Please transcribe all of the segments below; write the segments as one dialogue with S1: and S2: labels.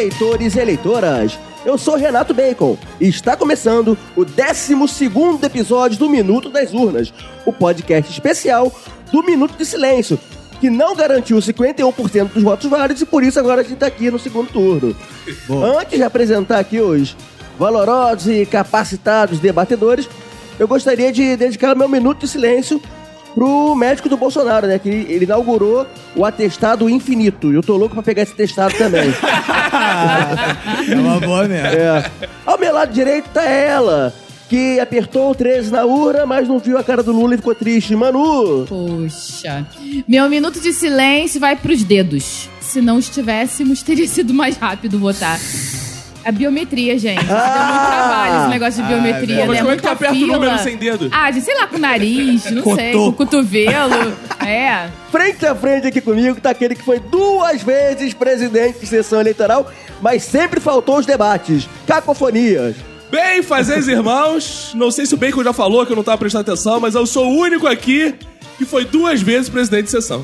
S1: eleitores e eleitoras. Eu sou Renato Bacon e está começando o 12 episódio do Minuto das Urnas, o podcast especial do Minuto de Silêncio, que não garantiu 51% dos votos válidos e por isso agora a gente está aqui no segundo turno. Antes de apresentar aqui os valorosos e capacitados debatedores, eu gostaria de dedicar meu minuto de silêncio pro médico do Bolsonaro, né? Que ele inaugurou o atestado infinito. E eu tô louco pra pegar esse atestado também.
S2: É uma boa mesmo.
S1: É. Ao meu lado direito tá ela, que apertou o 13 na urna, mas não viu a cara do Lula e ficou triste. Manu!
S3: Poxa. Meu minuto de silêncio vai pros dedos. Se não estivéssemos, teria sido mais rápido votar. A biometria, gente. Deu muito trabalho esse negócio de biometria,
S2: velho.
S3: né?
S4: Mas como é que tu aperta o
S3: fila.
S4: número sem dedo?
S3: Ah, de sei lá, com o nariz, não sei, com o cotovelo. É.
S1: Frente a frente aqui comigo tá aquele que foi duas vezes presidente de sessão eleitoral, mas sempre faltou os debates. Cacofonias.
S4: Bem, fazeres irmãos, não sei se o Bacon já falou que eu não tava prestando atenção, mas eu sou o único aqui que foi duas vezes presidente de sessão.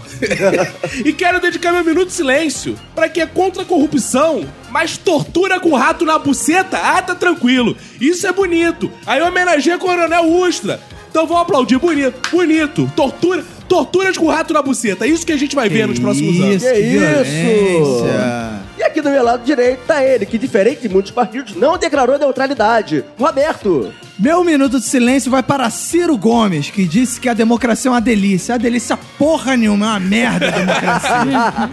S4: e quero dedicar meu minuto de silêncio pra quem é contra a corrupção, mas tortura com rato na buceta, ah, tá tranquilo. Isso é bonito. Aí homenageia Coronel Ustra. Então vamos aplaudir, bonito, bonito. Tortura, torturas com rato na buceta. É isso que a gente vai ver nos próximos anos.
S1: Que isso?
S2: violência.
S1: E aqui do meu lado direito tá ele, que diferente de muitos partidos, não declarou neutralidade. Roberto.
S2: Meu minuto de silêncio vai para Ciro Gomes, que disse que a democracia é uma delícia. A delícia porra nenhuma, é uma merda a democracia.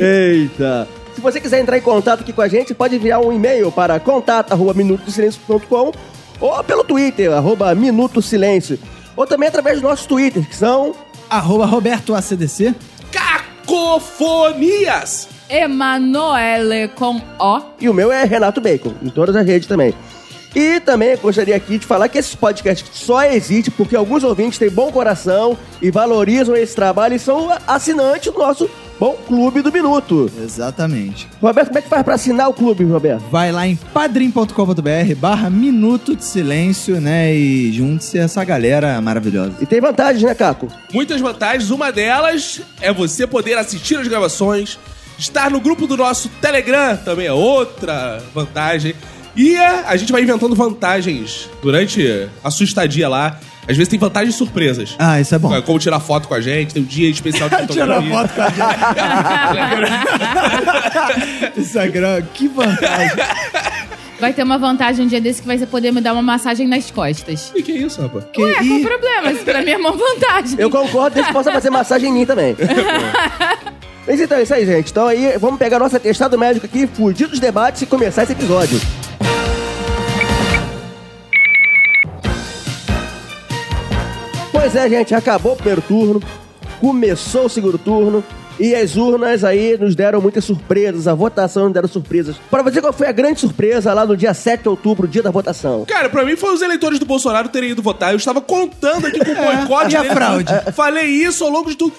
S1: Eita! Se você quiser entrar em contato aqui com a gente, pode enviar um e-mail para contato.minutosilencio.com ou pelo Twitter, arroba Minuto Silêncio. Ou também através dos nossos Twitters, que são...
S2: Arroba Roberto ACDC.
S4: Cacofonias!
S3: Emanuele com O.
S1: E o meu é Renato Bacon, em todas as redes também. E também gostaria aqui de falar que esse podcast só existe porque alguns ouvintes têm bom coração e valorizam esse trabalho e são assinantes do nosso bom Clube do Minuto.
S2: Exatamente.
S1: Roberto, como é que faz pra assinar o clube, Roberto?
S2: Vai lá em padrim.com.br barra Minuto de Silêncio, né? E junte-se a essa galera maravilhosa.
S1: E tem vantagens, né, Caco?
S4: Muitas vantagens. Uma delas é você poder assistir as gravações, estar no grupo do nosso Telegram, também é outra vantagem. E a gente vai inventando vantagens durante a sua estadia lá. Às vezes tem vantagens surpresas.
S2: Ah, isso é bom.
S4: Como tirar foto com a gente, tem um dia especial de
S2: Tirar
S4: fotografia.
S2: foto com a gente. Instagram, que vantagem.
S3: Vai ter uma vantagem um dia desse que vai poder me dar uma massagem nas costas.
S4: O que, é isso, rapaz?
S2: Que-
S3: Ué, qual o problema? Isso pra mim é uma vantagem.
S1: Eu concordo, que possa fazer massagem em mim também. Mas então é isso aí, gente. Então aí, vamos pegar nosso atestado médico aqui, fugir dos debates e começar esse episódio. Pois é, gente, acabou o primeiro turno, começou o segundo turno. E as urnas aí nos deram muitas surpresas, a votação nos deram surpresas. Para você, qual foi a grande surpresa lá no dia 7 de outubro, dia da votação?
S4: Cara, pra mim foi os eleitores do Bolsonaro terem ido votar. Eu estava contando aqui com o boicote
S2: e a fraude?
S4: Falei isso ao longo de tudo.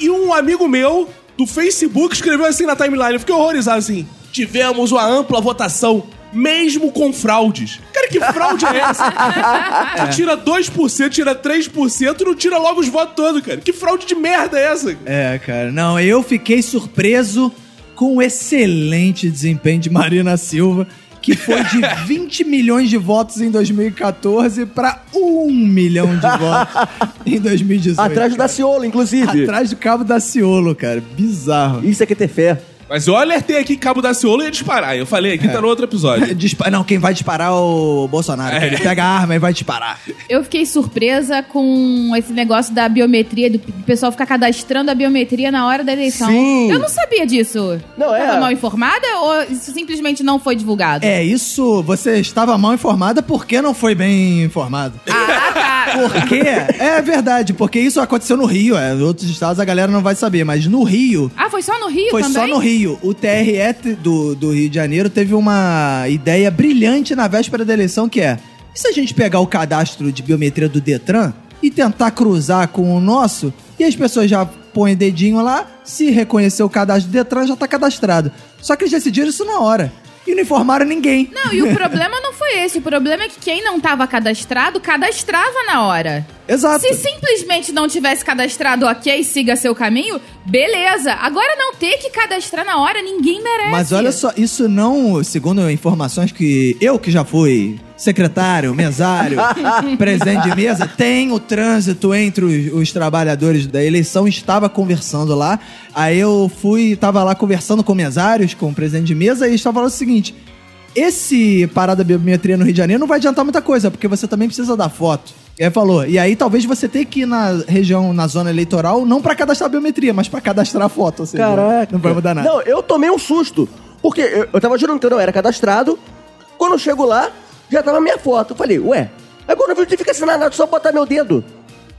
S4: E um amigo meu do Facebook escreveu assim na timeline. Eu fiquei horrorizado assim. Tivemos uma ampla votação, mesmo com fraudes. Cara, que fraude é essa? Tu tira 2%, tira 3% e não tira logo os votos todos, cara. Que fraude de merda é essa?
S2: É, cara. Não, eu fiquei surpreso com o excelente desempenho de Marina Silva, que foi de 20 milhões de votos em 2014 para 1 milhão de votos em 2018.
S1: Atrás do. Daciolo, inclusive.
S2: Atrás do cabo da Ciolo, cara. Bizarro.
S1: Isso é que é ter fé.
S4: Mas eu alertei aqui que Cabo da Ciolo ia disparar. Eu falei aqui, tá no outro episódio.
S2: Dispa- Não, quem vai disparar é o Bolsonaro.
S4: É.
S2: Ele pega a arma e vai disparar.
S3: Eu fiquei surpresa com esse negócio da biometria, do do pessoal ficar cadastrando a biometria na hora da eleição.
S1: Sim.
S3: Eu não sabia disso.
S1: Não, é.
S3: Tava mal informada ou isso simplesmente não foi divulgado?
S2: É, isso você estava mal informada porque não foi bem informado.
S3: Ah, tá.
S2: Porque é verdade, porque isso aconteceu no Rio. É, em outros estados a galera não vai saber, mas no Rio
S3: Ah, foi só no Rio
S2: Foi
S3: também?
S2: só no Rio. O TRE do, do Rio de Janeiro teve uma ideia brilhante na véspera da eleição que é: e se a gente pegar o cadastro de biometria do Detran e tentar cruzar com o nosso, e as pessoas já põem dedinho lá, se reconhecer o cadastro do Detran, já tá cadastrado. Só que eles decidiram isso na hora. E não informaram ninguém.
S3: Não, e o problema não foi esse. O problema é que quem não tava cadastrado, cadastrava na hora.
S2: Exato.
S3: Se simplesmente não tivesse cadastrado, ok, siga seu caminho, beleza. Agora não ter que cadastrar na hora, ninguém merece.
S2: Mas olha só, isso não, segundo informações que eu que já fui secretário, mesário, presidente de mesa, tem o trânsito entre os, os trabalhadores da eleição, estava conversando lá. Aí eu fui, estava lá conversando com mesários, com o presidente de mesa, e estava falando o seguinte: esse parada biometria no Rio de Janeiro não vai adiantar muita coisa, porque você também precisa da foto. E aí falou, e aí talvez você tenha que ir na região, na zona eleitoral, não pra cadastrar biometria, mas pra cadastrar a foto. Ou seja,
S1: Caraca.
S2: Não vai mudar nada.
S1: Não, eu tomei um susto. Porque eu, eu tava jurando que eu não era cadastrado. Quando eu chego lá, já tava minha foto. Eu falei, ué, agora não fica assinar nada, só botar meu dedo.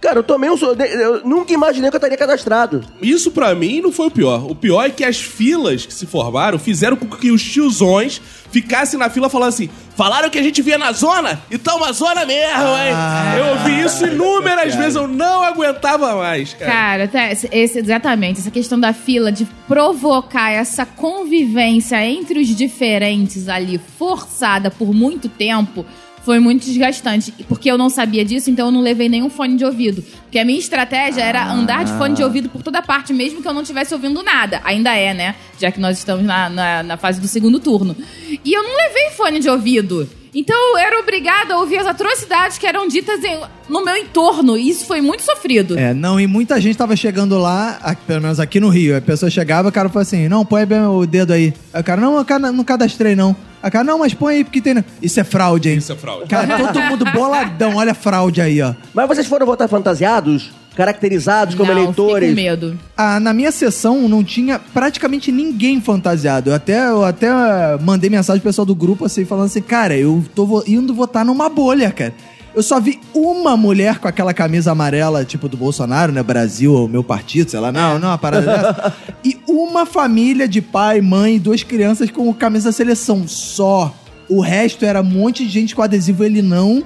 S1: Cara, eu tomei um susto. Eu nunca imaginei que eu estaria cadastrado.
S4: Isso pra mim não foi o pior. O pior é que as filas que se formaram fizeram com que os tiozões ficassem na fila falando assim: falaram que a gente via na zona? Então uma zona mesmo, hein?
S2: Ah,
S4: eu ouvi isso inúmeras vezes, eu não aguentava mais, cara.
S3: Cara, até esse- esse- exatamente. Essa questão da fila, de provocar essa convivência entre os diferentes ali, forçada por muito tempo, foi muito desgastante. Porque eu não sabia disso, então eu não levei nenhum fone de ouvido. Porque a minha estratégia era andar de fone de ouvido por toda parte, mesmo que eu não estivesse ouvindo nada. Ainda é, né? Já que nós estamos na, na, na fase do segundo turno. E eu não levei fone de ouvido. Então eu era obrigada a ouvir as atrocidades que eram ditas em- no meu entorno. E isso foi muito sofrido.
S2: É, não, e muita gente tava chegando lá, aqui- pelo menos aqui no Rio. A pessoa chegava, o cara falou assim: não, põe bem o dedo aí. Aí o cara, não, eu não cadastrei, não. O cara, não, mas põe aí porque tem. Isso é fraude, hein?
S4: Isso é fraude.
S2: Cara, todo mundo boladão, olha a fraude aí, ó.
S1: Mas vocês foram votar fantasiados? Caracterizados como
S3: não,
S1: eleitores?
S3: Fiquei com medo.
S2: Ah, na minha sessão não tinha praticamente ninguém fantasiado. Eu até, eu até ah, mandei mensagem pro pessoal do grupo assim, falando assim, cara, eu tô indo votar numa bolha, cara. Eu só vi uma mulher com aquela camisa amarela, tipo do Bolsonaro, né? Brasil, o meu partido, sei lá, não, não, uma parada dessa. E uma família de pai, mãe e duas crianças com camisa da seleção. Só. O resto era um monte de gente com adesivo, ele não.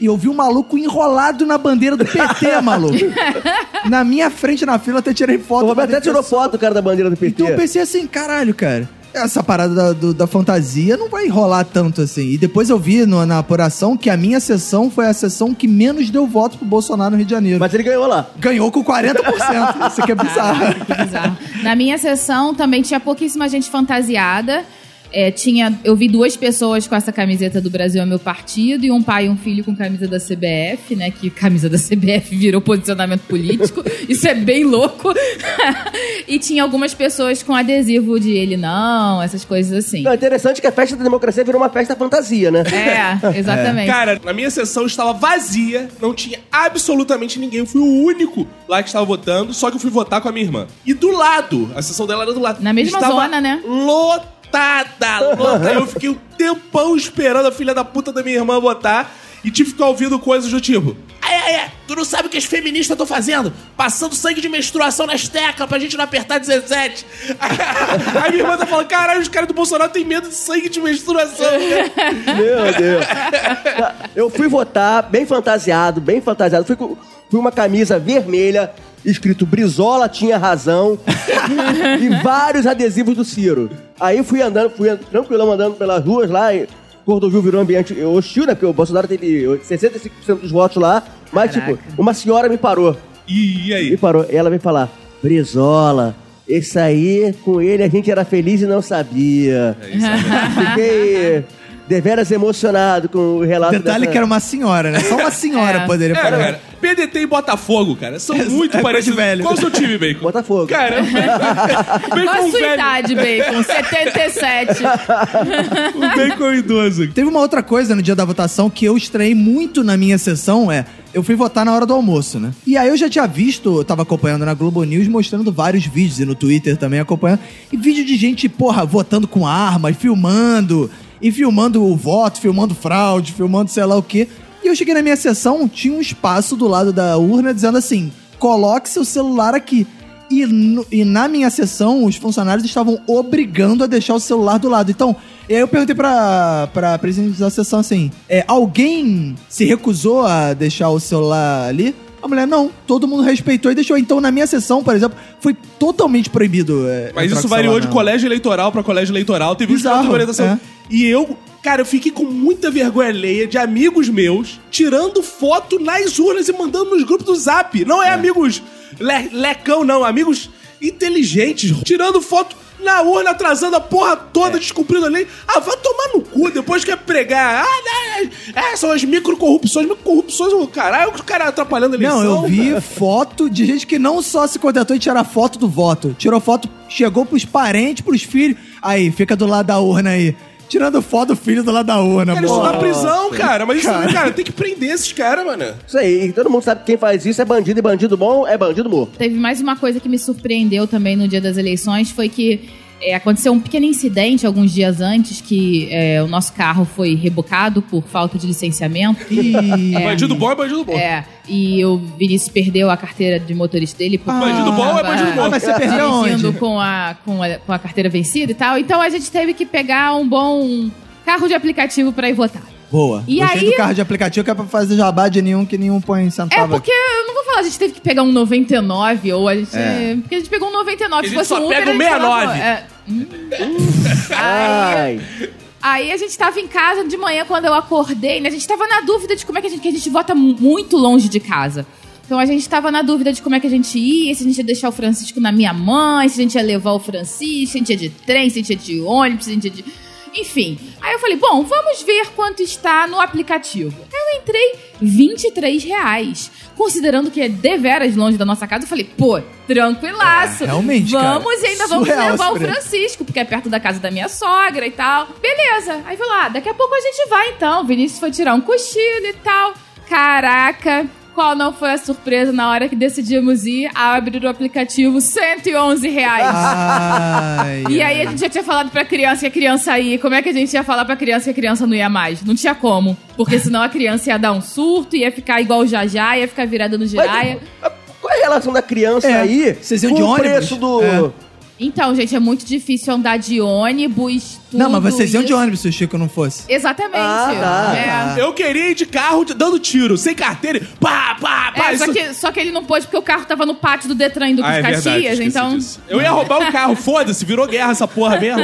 S2: E eu vi um maluco enrolado na bandeira do PT, maluco. Na minha frente, na fila, até tirei foto.
S1: O Roberto até tirou foto do cara da bandeira do PT.
S2: Então eu pensei assim, caralho, cara. Essa parada da, do- da fantasia não vai rolar tanto assim. E depois eu vi no- na apuração que a minha sessão foi a sessão que menos deu voto pro Bolsonaro no Rio de Janeiro.
S1: Mas ele ganhou lá.
S2: Ganhou com 40%. Isso aqui é bizarro.
S3: Que bizarro. Na minha sessão também tinha pouquíssima gente fantasiada. É, tinha, eu vi duas pessoas com essa camiseta do Brasil é meu partido e um pai e um filho com camisa da CBF, né? Que camisa da CBF virou posicionamento político. Isso é bem louco. e tinha algumas pessoas com adesivo de ele não, essas coisas assim.
S1: Não, é interessante que a festa da democracia virou uma festa fantasia, né?
S3: É, exatamente.
S4: Cara, na minha sessão estava vazia, não tinha absolutamente ninguém. Eu fui o único lá que estava votando, só que eu fui votar com a minha irmã. E do lado, a sessão dela era do lado.
S3: Na mesma
S4: estava
S3: zona, né?
S4: Lotada, lotada. eu fiquei um tempão esperando a filha da puta da minha irmã votar e tive que ficar ouvindo coisas do tipo. Ai, ai, tu não sabe o que as feministas estão fazendo? Passando sangue de menstruação nas teclas pra gente não apertar 17. Aí minha irmã tá falando, caralho, os caras do Bolsonaro têm medo de sangue de menstruação.
S1: Meu Deus. Eu fui votar bem fantasiado, bem fantasiado. Fui com fui uma camisa vermelha, escrito Brizola tinha razão, e vários adesivos do Ciro. Aí fui andando, fui tranquilão andando pelas ruas lá, Cordovil virou um ambiente hostil, né? Porque o Bolsonaro teve 65% dos votos lá, mas
S3: Caraca.
S1: tipo, uma senhora me parou.
S4: E, e aí?
S1: Me parou. E ela veio falar: Brizola, esse aí, com ele a gente era feliz e não sabia. Fiquei deveras emocionado com o relato
S2: Detalhe
S1: dessa-
S2: que era uma senhora, né? Só uma senhora
S3: É.
S2: poderia
S4: É,
S2: falar.
S4: cara, PDT e Botafogo, cara, são muito
S2: é
S4: parecidos.
S2: velho.
S4: Qual o seu time, Bacon?
S1: Botafogo.
S4: Cara, Bacon
S3: Qual a sua
S4: velho.
S3: idade, Bacon? 77.
S4: O Bacon idoso.
S2: Teve uma outra coisa no dia da votação que eu estranhei muito na minha sessão, é... Eu fui votar na hora do almoço, né? E aí eu já tinha visto, eu tava acompanhando na Globo News, mostrando vários vídeos, e no Twitter também acompanhando, e vídeo de gente, porra, votando com armas, filmando, e filmando o voto, filmando fraude, filmando sei lá o quê. E eu cheguei na minha sessão, tinha um espaço do lado da urna dizendo assim, coloque seu celular aqui. E, no- e na minha sessão, os funcionários estavam obrigando a deixar o celular do lado. Então, e aí eu perguntei pra, pra presidente da sessão assim: é, alguém se recusou a deixar o celular ali? A mulher, não, todo mundo respeitou e deixou. Então, na minha sessão, por exemplo, foi totalmente proibido. é,
S4: Mas isso variou de colégio eleitoral pra colégio eleitoral. Teve
S2: Bizarro,
S4: de orientação.
S2: é.
S4: E eu, cara, eu fiquei com muita vergonha alheia de amigos meus tirando foto nas urnas e mandando nos grupos do Zap. Não é, amigos le- lecão, não, amigos inteligentes, tirando foto na urna, atrasando a porra toda, descumprindo a lei. Ah, vai tomar no cu, depois quer pregar. Ah, não, é, são as microcorrupções. Microcorrupções, o caralho, o cara atrapalhando a eleição.
S2: Não, eu vi
S4: cara.
S2: foto de gente que não só se contentou em tirar foto do voto, tirou foto, chegou pros parentes, pros filhos. Aí, fica do lado da urna aí. Tirando foto do filho do lado da urna,
S4: Cara, isso
S2: pô.
S4: na prisão, cara. Mas isso, cara, tem que prender esses caras, mano.
S1: Isso aí, e todo mundo sabe que quem faz isso é bandido e bandido bom é bandido morto.
S3: Teve mais uma coisa que me surpreendeu também no dia das eleições, foi que é, aconteceu um pequeno incidente alguns dias antes, que é, o nosso carro foi rebocado por falta de licenciamento.
S2: Ih,
S4: Bandido bom é bandido bom.
S3: É, e o Vinícius perdeu a carteira de motorista dele. Porque
S4: Bandido bom é bandido bom.
S2: Ah, mas você perdeu onde?
S3: com a, com, a, com a carteira vencida e tal. Então a gente teve que pegar um bom carro de aplicativo pra ir votar.
S2: Boa.
S3: E
S2: Gostei
S3: aí-
S2: do carro de aplicativo que é pra fazer jabá de nenhum que nenhum põe
S3: É,
S2: centavo.
S3: porque eu não vou falar, a gente teve que pegar um 99, ou a gente.
S2: É.
S3: Porque a gente pegou um 99.
S4: A
S3: Se
S4: gente
S3: fosse
S4: só
S3: um Uber,
S4: pega
S3: falava,
S4: 69.
S3: é, hum. Aí,
S1: Ai.
S3: aí a gente tava em casa de manhã quando eu acordei, né? A gente tava na dúvida de como é que a gente. Que a gente vota mu- muito longe de casa. Então a gente tava na dúvida de como é que a gente ia, se a gente ia deixar o Francisco na minha mãe, se a gente ia levar o Francisco, se a gente ia de trem, se a gente ia de ônibus, se a gente ia de. Enfim. Aí eu falei, bom, vamos ver quanto está no aplicativo. Aí eu entrei 23 reais. Considerando que é deveras longe da nossa casa, eu falei, pô, tranquilaço.
S2: É, realmente, cara,
S3: Vamos e ainda vamos levar o. Francisco, porque é perto da casa da minha sogra e tal. Beleza. Aí falou, ah, daqui a pouco a gente vai então. O Vinícius foi tirar um cochilo e tal. Caraca. Qual não foi a surpresa na hora que decidimos ir abrir o aplicativo? 111 reais.
S2: Ai,
S3: E aí a gente já tinha falado pra criança que a criança ia. Como é que a gente ia falar pra criança que a criança não ia mais? Não tinha como. Porque senão a criança ia dar um surto, ia ficar igual o Jajá, ia ficar virada no giraia.
S1: Qual é a relação da criança
S2: É,
S1: aí
S2: vocês iam
S1: com
S2: de
S1: o
S2: ônibus?
S1: preço do...
S2: É.
S3: Então, gente, é muito difícil andar de ônibus, tudo
S2: Não, mas vocês iam de ônibus se o Chico não fosse.
S3: Exatamente.
S1: Ah, tá.
S3: É.
S4: Eu queria ir de carro dando tiro, sem carteira. e Pá, pá, pá.
S3: É, só,
S4: isso-
S3: que, só que ele não pôde porque o carro tava no pátio do Detran indo
S4: Ah, é
S3: Caxias, então.
S4: disso. Eu ia roubar o carro, foda-se, virou guerra essa porra mesmo.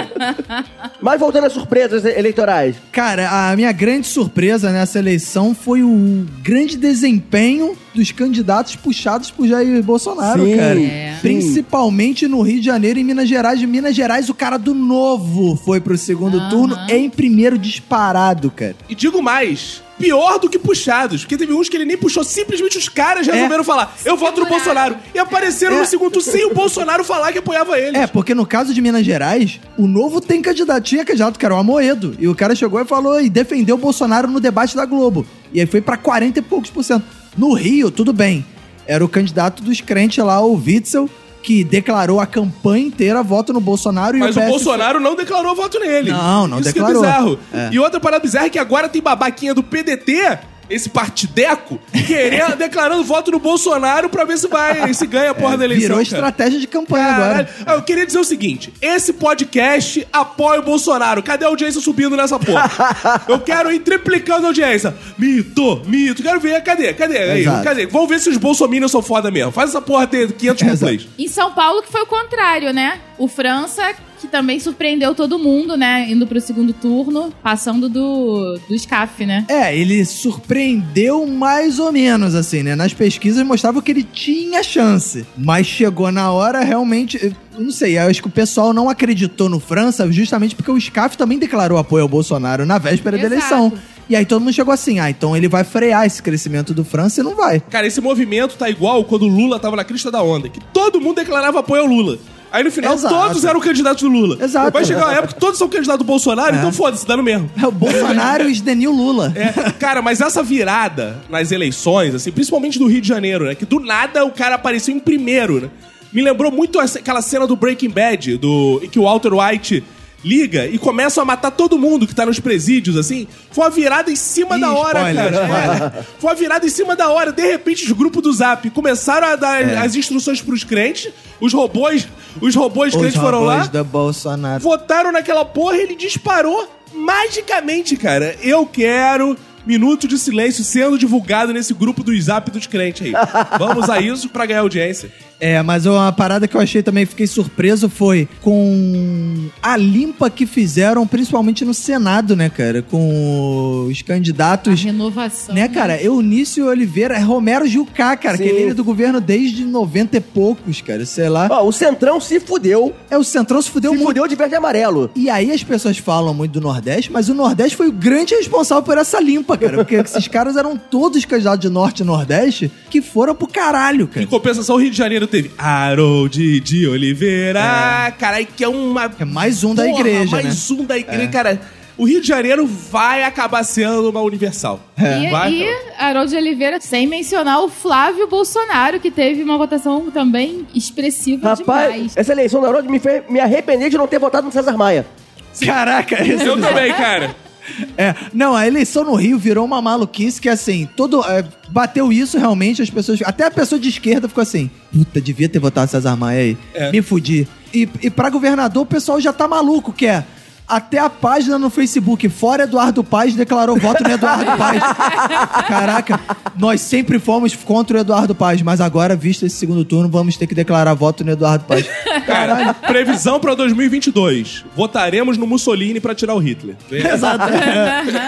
S1: Mas voltando às surpresas eleitorais.
S2: Cara, a minha grande surpresa nessa eleição foi o grande desempenho dos candidatos puxados por Jair Bolsonaro,
S1: Sim,
S2: cara.
S3: É.
S2: Principalmente no Rio de Janeiro e em Minas Gerais. De Minas Gerais, o cara do novo foi pro segundo
S3: Aham.
S2: turno em primeiro disparado, cara.
S4: E digo mais, pior do que puxados. Porque teve uns que ele nem puxou, simplesmente os caras resolveram falar, eu voto no. Bolsonaro. E apareceram
S2: É.
S4: no segundo turno sem o Bolsonaro falar que apoiava eles.
S2: É, porque no caso de Minas Gerais, o novo tem candidato, tinha candidato que era o Amoedo. E o cara chegou e falou e defendeu o Bolsonaro no debate da Globo. E aí foi pra 40 e poucos por cento. No Rio, tudo bem. Era o candidato dos crentes lá, o Witzel, que declarou a campanha inteira voto no Bolsonaro e
S4: Mas
S2: o
S4: o. Bolsonaro não declarou voto nele.
S2: Não, não
S4: Isso
S2: declarou.
S4: que é bizarro.
S2: É.
S4: E outra parada bizarra é que agora tem babaquinha do PDT, esse partideco, querendo, declarando voto no Bolsonaro pra ver se vai, se ganha a porra da eleição.
S2: Virou
S4: cara.
S2: estratégia de campanha
S4: Caralho.
S2: agora.
S4: Ah, Eu queria dizer o seguinte: esse podcast apoia o Bolsonaro. Cadê a audiência subindo nessa porra? Eu quero ir triplicando a audiência. Mito, mito. Quero ver. Cadê? Cadê? Aí, cadê? Vamos ver se os bolsominions são foda mesmo. Faz essa porra ter 500 mil plays.
S3: Em São Paulo, que foi o contrário, né? O França, que também surpreendeu todo mundo, né? Indo pro segundo turno, passando do, do SCAF, né?
S2: É, ele surpreendeu mais ou menos, assim, né? Nas pesquisas mostrava que ele tinha chance. Mas chegou na hora, realmente. Não sei, eu acho que o pessoal não acreditou no França justamente porque o SCAF também declarou apoio ao Bolsonaro na véspera da
S3: Exato.
S2: eleição. E aí todo mundo chegou assim: ah, então ele vai frear esse crescimento do França e não vai.
S4: Cara, esse movimento tá igual quando o Lula tava na crista da onda, que todo mundo declarava apoio ao Lula. Aí no final
S2: Exato.
S4: todos eram candidatos do Lula.
S2: Exato.
S4: Vai chegar uma época que todos são candidatos do Bolsonaro,
S2: É.
S4: então foda-se, dá no mesmo.
S2: É o Bolsonaro e o Denil Lula.
S4: É, cara, mas essa virada nas eleições, assim, principalmente do Rio de Janeiro, né? Que do nada o cara apareceu em primeiro, né? Me lembrou muito aquela cena do Breaking Bad, do, em que o Walter White liga e começam a matar todo mundo que tá nos presídios, assim. Foi uma virada em cima
S2: Ih,
S4: da hora,
S2: spoiler,
S4: cara. É, foi uma virada em cima da hora. De repente, os grupos do Zap começaram a dar
S2: É.
S4: as instruções pros crentes, os robôs, os robôs
S2: Os
S4: crentes foram lá
S2: robôs do Bolsonaro.
S4: votaram naquela porra e ele disparou magicamente, cara. Eu quero minuto de silêncio sendo divulgado nesse grupo do Zap dos crentes aí. Vamos a isso pra ganhar audiência.
S2: É, mas uma parada que eu achei também, fiquei surpreso, foi com a limpa que fizeram, principalmente no Senado, né, cara? Com os
S3: A
S2: candidatos.
S3: renovação.
S2: Né, cara? Eunício Oliveira, é Romero Jucá, cara,
S1: Sim.
S2: que ele é do governo desde 90 e poucos, cara, sei lá.
S1: Ó, o Centrão se fudeu.
S2: É, o Centrão se fudeu
S1: se
S2: muito.
S1: fudeu de verde e amarelo.
S2: E aí as pessoas falam muito do Nordeste, mas o Nordeste foi o grande responsável por essa limpa, cara. Porque esses caras eram todos candidatos de Norte e Nordeste que foram pro caralho,
S4: Em
S2: cara.
S4: compensação, o Rio de Janeiro teve Harold de Oliveira. Caralho, que é uma.
S2: É mais um da
S4: Porra,
S2: igreja, né?
S4: mais um da igreja. Cara, o Rio de Janeiro vai acabar sendo uma universal.
S2: É.
S3: E,
S4: Vai,
S3: e de Oliveira, sem mencionar o Flávio Bolsonaro, que teve uma votação também expressiva
S1: Rapaz,
S3: demais.
S1: essa eleição da Harold me fez me arrepender de não ter votado no César Maia.
S2: Caraca, esse
S4: Eu também, cara.
S2: É, não, a eleição no Rio virou uma maluquice que, assim, todo. é, bateu isso realmente, as pessoas. Até a pessoa de esquerda ficou assim: puta, devia ter votado César Maia aí.
S4: É.
S2: Me fudi. E, e pra governador, o pessoal já tá maluco, que é. Até a página no Facebook, fora Eduardo Paes, declarou voto no Eduardo Paes. Caraca, nós sempre fomos contra o Eduardo Paes, mas agora, visto esse segundo turno, vamos ter que declarar voto no Eduardo Paes.
S4: Cara, previsão pra 2022. Votaremos no Mussolini pra tirar o Hitler.
S2: Exato.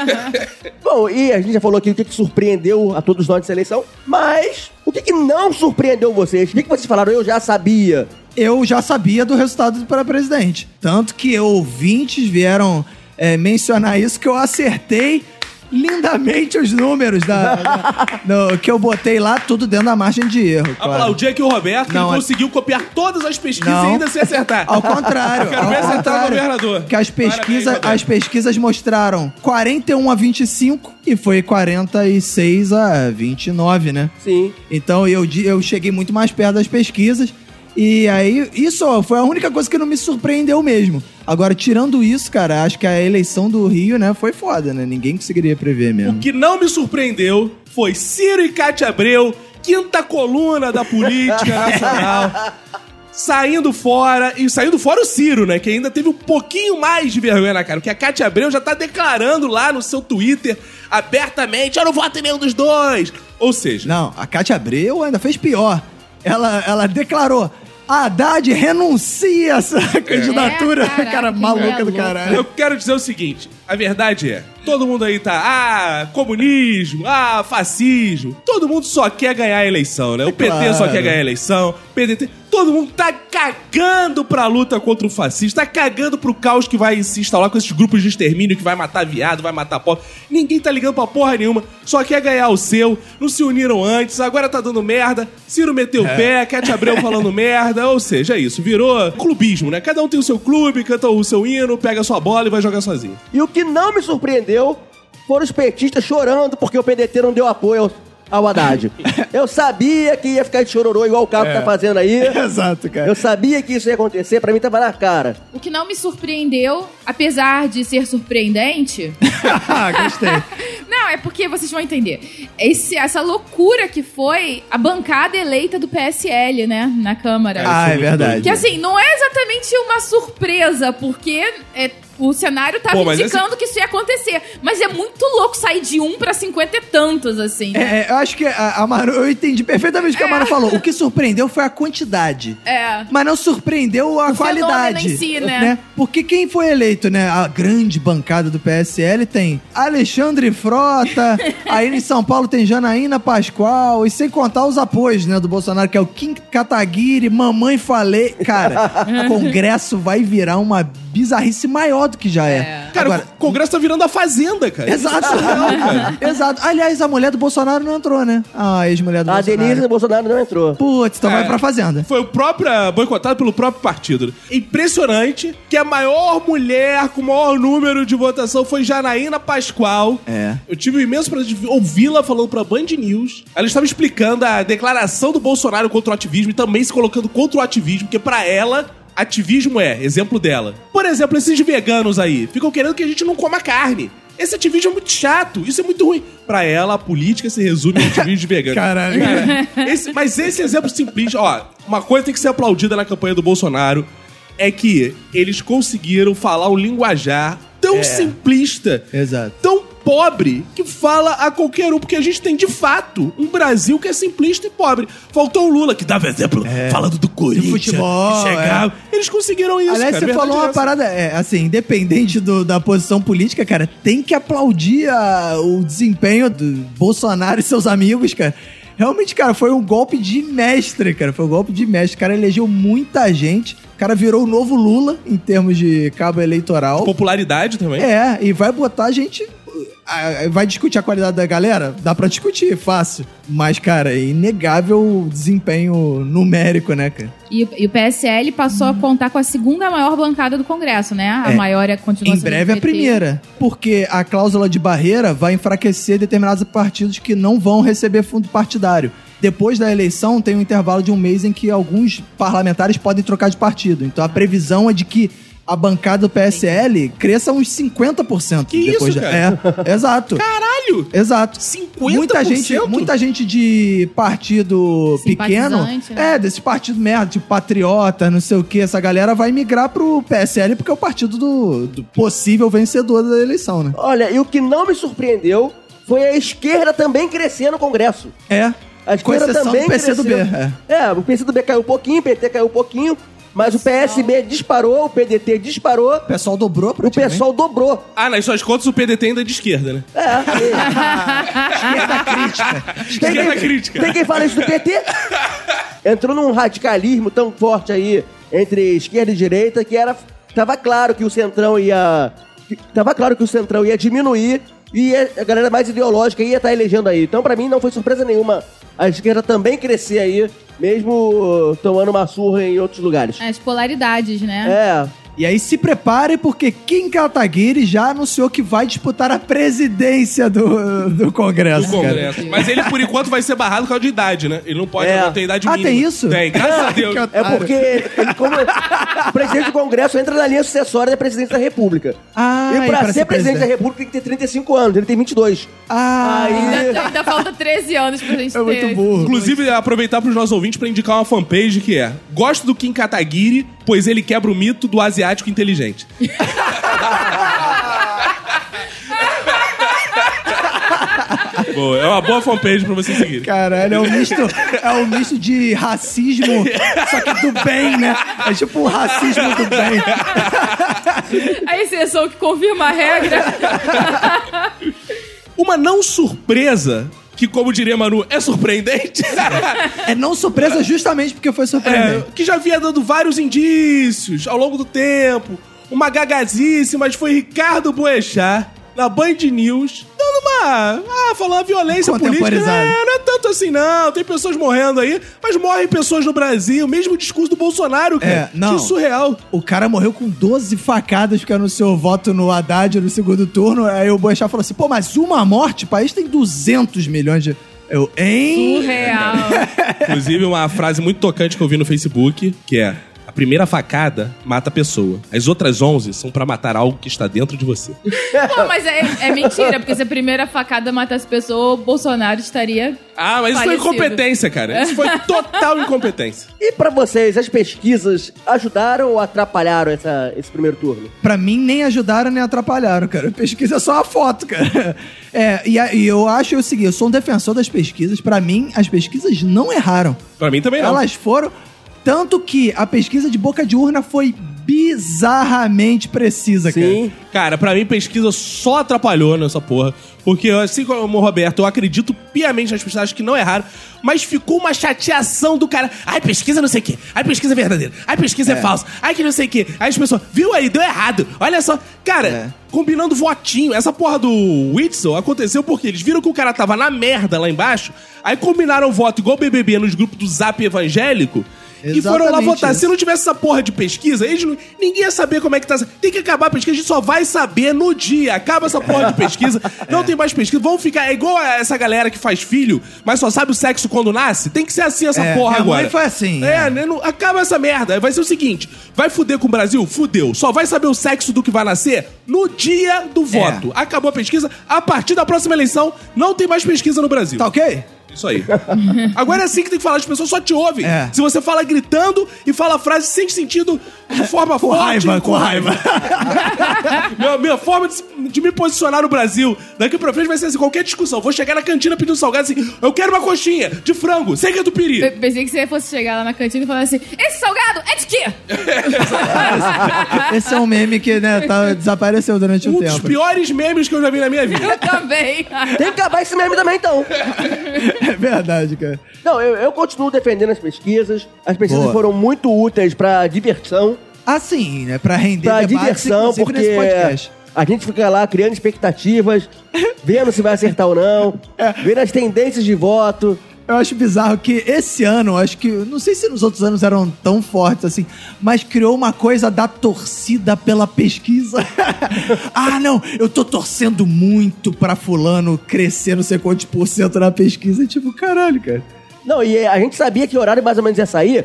S1: Bom, e a gente já falou aqui o que, que surpreendeu a todos nós nessa eleição, mas o que, que não surpreendeu vocês? O que, que vocês falaram? Eu já sabia.
S2: Eu já sabia do resultado para presidente. Tanto que ouvintes vieram é, mencionar isso que eu acertei lindamente os números da, da- no- que eu botei lá, tudo dentro da margem de erro. claro.
S4: Aplaudir aqui o Roberto, que
S2: Não,
S4: ele
S2: é-
S4: conseguiu copiar todas as pesquisas
S2: Não.
S4: e ainda se acertar.
S2: Ao contrário.
S4: Quero
S2: ao
S4: ver acertar o
S2: contrário.
S4: governador.
S2: Que as pesquisas,
S4: Parabéns,
S2: as pesquisas mostraram 41 a 25 e foi 46 a 29, né?
S1: Sim.
S2: Então eu, eu cheguei muito mais perto das pesquisas. E aí, isso foi a única coisa que não me surpreendeu mesmo. Agora, tirando isso, cara, acho que a eleição do Rio, né, foi foda, né? Ninguém conseguiria prever mesmo.
S4: O que não me surpreendeu foi Ciro e Cátia Abreu, quinta coluna da política nacional, saindo fora, e saindo fora o Ciro, né, que ainda teve um pouquinho mais de vergonha na cara, porque a Cátia Abreu já tá declarando lá no seu Twitter, abertamente, eu não voto em nenhum dos dois. Ou seja,
S2: Não, a Cátia Abreu ainda fez pior. Ela, ela declarou. Haddad renuncia essa candidatura.
S3: caraca,
S2: cara,
S3: que
S2: maluca do caralho.
S4: Eu quero dizer o seguinte: a verdade é, todo mundo aí tá, ah, comunismo, ah, fascismo. Todo mundo só quer ganhar a eleição, né? O PT
S2: claro.
S4: só quer ganhar a eleição, PDT. Todo mundo tá cagando pra luta contra o fascismo, tá cagando pro caos que vai se instalar com esses grupos de extermínio que vai matar viado, vai matar pobre. Ninguém tá ligando pra porra nenhuma, só quer ganhar o seu. Não se uniram antes, agora tá dando merda. Ciro meteu o pé, Cat Abreu falando merda. Ou seja, é isso, virou clubismo, né? Cada um tem o seu clube, canta o seu hino, pega a sua bola e vai jogar sozinho.
S1: E o que não me surpreendeu foram os petistas chorando porque o PDT não deu apoio ao, Haddad. Eu sabia que ia ficar de chororô igual o Cabo tá fazendo aí.
S2: Exato, cara.
S1: Eu sabia que isso ia acontecer, pra mim tava na cara.
S3: O que não me surpreendeu, apesar de ser surpreendente,
S2: Ah, Gostei.
S3: Não, é porque vocês vão entender. Esse, essa loucura que foi a bancada eleita do PSL, né? Na Câmara.
S2: Ah, é verdade.
S3: Que assim, não é exatamente uma surpresa, porque é, o cenário tava
S4: Pô, mas
S3: indicando que isso ia acontecer. Mas é muito louco sair de um pra cinquenta e tantos, assim. né?
S2: É, eu acho que a, a Manu, eu entendi perfeitamente o que a Manu falou. O que surpreendeu foi a quantidade.
S3: É.
S2: Mas não surpreendeu a
S3: O
S2: qualidade.
S3: em si, né?
S2: Porque quem foi eleito, né? A grande bancada do PSL tem Alexandre Frota, aí em São Paulo tem Janaína Pascoal, e sem contar os apoios, né, do Bolsonaro, que é o Kim Kataguiri, Mamãe Falei. Cara, o Congresso vai virar uma bizarrice maior do que já é.
S3: É.
S4: Cara,
S2: Agora,
S4: o Congresso tá virando a Fazenda, cara.
S2: Exato. Exato. Aliás, a mulher do Bolsonaro não entrou, né? A ex-mulher do
S1: A
S2: Bolsonaro.
S1: Denise Bolsonaro não entrou.
S2: Putz, então vai
S4: É.
S2: pra fazenda.
S4: Foi o próprio, boicotado pelo próprio partido. Impressionante que a maior mulher com o maior número de votação foi Janaína Pascoal.
S2: É.
S4: Eu tive o imenso prazer de ouvi-la falando pra Band News. Ela estava explicando a declaração do Bolsonaro contra o ativismo e também se colocando contra o ativismo, porque pra ela, ativismo é, exemplo dela. Por exemplo, esses veganos aí ficam querendo que a gente não coma carne. Esse ativismo é muito chato, isso é muito ruim. Pra ela, a política se resume ao ativismo de vegano.
S2: Caralho.
S4: Cara, esse- mas esse exemplo simplista, ó, uma coisa tem que ser aplaudida na campanha do Bolsonaro é que eles conseguiram falar um linguajar tão simplista,
S2: Exato.
S4: tão pobre que fala a qualquer um, porque a gente tem, de fato, um Brasil que é simplista e pobre. Faltou o Lula, que dava exemplo falando do Corinthians.
S2: futebol,
S4: que chegava. Eles conseguiram isso,
S2: Aliás,
S4: cara.
S2: você falou uma
S4: é essa.
S2: parada, é, assim, independente do- da posição política, cara, tem que aplaudir a- o desempenho do Bolsonaro e seus amigos, cara. Realmente, cara, foi um golpe de mestre, cara. Foi um golpe de mestre. O cara elegeu muita gente. O cara virou o novo Lula em termos de cabo eleitoral.
S4: Popularidade também.
S2: É, e vai botar a gente. Ah, Vai discutir a qualidade da galera? Dá pra discutir, fácil. Mas, cara, é inegável o desempenho numérico, né, cara?
S3: E, o- e o PSL passou a contar com a segunda maior bancada do Congresso, né? A
S2: É.
S3: maior é a continuação
S2: Em breve a primeira. Porque a cláusula de barreira vai enfraquecer determinados partidos que não vão receber fundo partidário. Depois da eleição, tem um intervalo de um mês em que alguns parlamentares podem trocar de partido. Então a previsão é de que a bancada do PSL cresça uns 50%
S4: Que
S2: depois
S4: isso,
S2: da...
S4: cara?
S2: É, exato.
S4: Caralho!
S2: Exato.
S4: 50%?
S2: Muita gente, muita gente de partido pequeno,
S3: né?
S2: é, desse partido merda, tipo patriota, não sei o que, essa galera vai migrar pro PSL porque é o partido do, do possível vencedor da eleição, né?
S1: Olha, e o que não me surpreendeu foi a esquerda também crescer no Congresso.
S2: É.
S1: A
S2: Com
S1: esquerda
S2: exceção
S1: também
S2: do PCdoB.
S1: cresceu.
S2: É.
S1: É, o PCdoB caiu um pouquinho, o PT caiu um pouquinho, mas o PSB disparou, o PDT disparou,
S2: O pessoal dobrou
S1: o pessoal dobrou.
S4: Ah, nas suas contas o PDT ainda é de esquerda, né?
S1: É,
S2: Esquerda crítica.
S1: tem,
S4: Esquerda
S1: quem,
S4: crítica.
S1: tem quem fala isso do PT? Entrou num radicalismo tão forte aí entre esquerda e direita que era tava claro que o centrão ia tava claro que o centrão ia diminuir e a galera mais ideológica ia estar elegendo aí. Então pra mim não foi surpresa nenhuma a esquerda também crescer aí, mesmo uh, tomando uma surra em outros lugares.
S3: As polaridades, né?
S1: É,
S2: E aí se prepare porque Kim Kataguiri já anunciou que vai disputar a presidência do, do Congresso.
S4: Do
S2: cara.
S4: Congresso. Mas ele, por enquanto, vai ser barrado por causa de idade, né? Ele não pode
S1: É.
S4: não tem idade
S2: Ah,
S4: mínima.
S2: tem isso?
S4: Tem, graças a Deus.
S1: É porque ele, como o presidente do Congresso entra na linha sucessória da presidência da República.
S2: Ah,
S1: e pra,
S2: e
S1: ser, presidente da República tem que ter 35 anos, ele tem 22.
S2: Ah,
S1: Aí-
S3: Ainda, ainda falta 13 anos pra gente
S2: é
S3: ter.
S2: muito burro.
S4: Inclusive, aproveitar pros nossos ouvintes pra indicar uma fanpage que é Gosto do Kim Kataguiri, pois ele quebra o mito do asiático inteligente. Boa, é uma boa fanpage pra vocês seguirem.
S2: Caralho, é um misto, é um misto de racismo, só que do bem, né? É tipo um racismo do bem.
S3: A exceção que confirma a regra.
S4: Uma não surpresa, que como diria Manu, é surpreendente,
S2: É não surpresa justamente porque foi
S4: é,
S2: surpreendente.
S4: que já vinha dando vários indícios ao longo do tempo. Uma gagazice, mas foi Ricardo Boechat, na Band News, dando uma... Ah, falando violência política.
S2: Contemporizada.
S4: É, não é tanto assim não, tem pessoas morrendo aí, mas morrem pessoas no Brasil. Mesmo discurso do Bolsonaro, cara.
S2: É, não.
S4: Que surreal.
S2: O cara morreu com 12 facadas porque anunciou voto no Haddad no segundo turno. Aí o Boechat falou assim, pô, mas uma morte? O país tem 200 milhões de... Eu, hein?
S3: Surreal.
S4: Inclusive, uma frase muito tocante que eu vi no Facebook, que é... A primeira facada mata a pessoa. As outras 11 são pra matar algo que está dentro de você.
S3: Pô, mas é, é mentira, porque se a primeira facada matasse pessoa, o Bolsonaro estaria.
S4: Ah, mas isso foi
S3: Falecido.
S4: incompetência, cara. Isso foi total incompetência.
S1: E pra vocês, as pesquisas ajudaram ou atrapalharam essa, esse primeiro turno?
S2: Pra mim, nem ajudaram nem atrapalharam, cara. Pesquisa é só uma foto, cara. É, e, a- e eu acho o seguinte, eu sou um defensor das pesquisas. Pra mim, as pesquisas não erraram.
S4: Pra mim também não.
S2: Elas foram... Tanto que a pesquisa de boca de urna foi bizarramente precisa,
S1: Sim.
S4: Cara, pra mim, pesquisa só atrapalhou nessa porra. Porque, assim como o Roberto, eu acredito piamente nas pesquisas, acho que não erraram. Mas ficou uma chateação do cara. Ai, pesquisa não sei o quê. Ai, pesquisa é verdadeira. Ai, pesquisa é, falsa. Ai, que não sei o quê. Aí as pessoas, viu aí, deu errado. Olha só. Cara,
S2: É.
S4: combinando votinho. Essa porra do Whitson aconteceu porque eles viram que o cara tava na merda lá embaixo. Aí combinaram o voto igual o BBB nos grupos do Zap evangélico. E foram lá
S2: Exatamente
S4: votar. Se não tivesse essa porra de pesquisa, eles não- ninguém ia saber como é que tá. Tem que acabar a pesquisa, a gente só vai saber no dia. Acaba essa porra de pesquisa, não tem mais pesquisa. Vamos ficar. É igual essa galera que faz filho, mas só sabe o sexo quando nasce. Tem que ser assim essa
S2: É,
S4: porra
S2: minha
S4: agora.
S2: mãe foi assim,
S4: É,
S2: é.
S4: né, não- acaba essa merda. Vai ser o seguinte: vai fuder com o Brasil? Fudeu. Só vai saber o sexo do que vai nascer no dia do voto. Acabou a pesquisa. A partir da próxima eleição, não tem mais pesquisa no Brasil.
S2: Tá ok?
S4: Isso aí. Agora é assim que tem que falar, as pessoas só te ouvem.
S2: É.
S4: Se você fala gritando e fala a frase sem sentido, de forma
S2: Com
S4: forte.
S2: raiva, com raiva.
S4: Minha, minha forma de, de me posicionar no Brasil, daqui pra frente vai ser assim, qualquer discussão. Vou chegar na cantina pedir um salgado assim, eu quero uma coxinha de frango, sem catupiry.
S3: Pe- Pensei que você fosse chegar lá na cantina e falar assim: esse salgado é de quê?
S2: Esse é um meme que né, tá- desapareceu durante um
S4: Um dos
S2: tempo.
S4: piores memes que eu já vi na minha vida.
S3: Eu também.
S1: Tem que acabar esse meme também, então.
S2: É verdade, cara.
S1: Não, eu, eu continuo defendendo as pesquisas. As pesquisas
S2: Boa.
S1: foram muito úteis pra diversão.
S2: Assim, né? Pra render
S1: Pra
S2: debates,
S1: diversão, porque
S2: nesse podcast.
S1: a gente fica lá criando expectativas, vendo se vai acertar ou não,
S2: É.
S1: vendo as tendências de voto.
S2: Eu acho bizarro que esse ano, acho que. Não sei se nos outros anos eram tão fortes assim, mas criou uma coisa da torcida pela pesquisa. ah, não, eu tô torcendo muito pra Fulano crescer não sei quantos por cento na pesquisa. Tipo, caralho, cara.
S1: Não, e a gente sabia que horário mais ou menos ia sair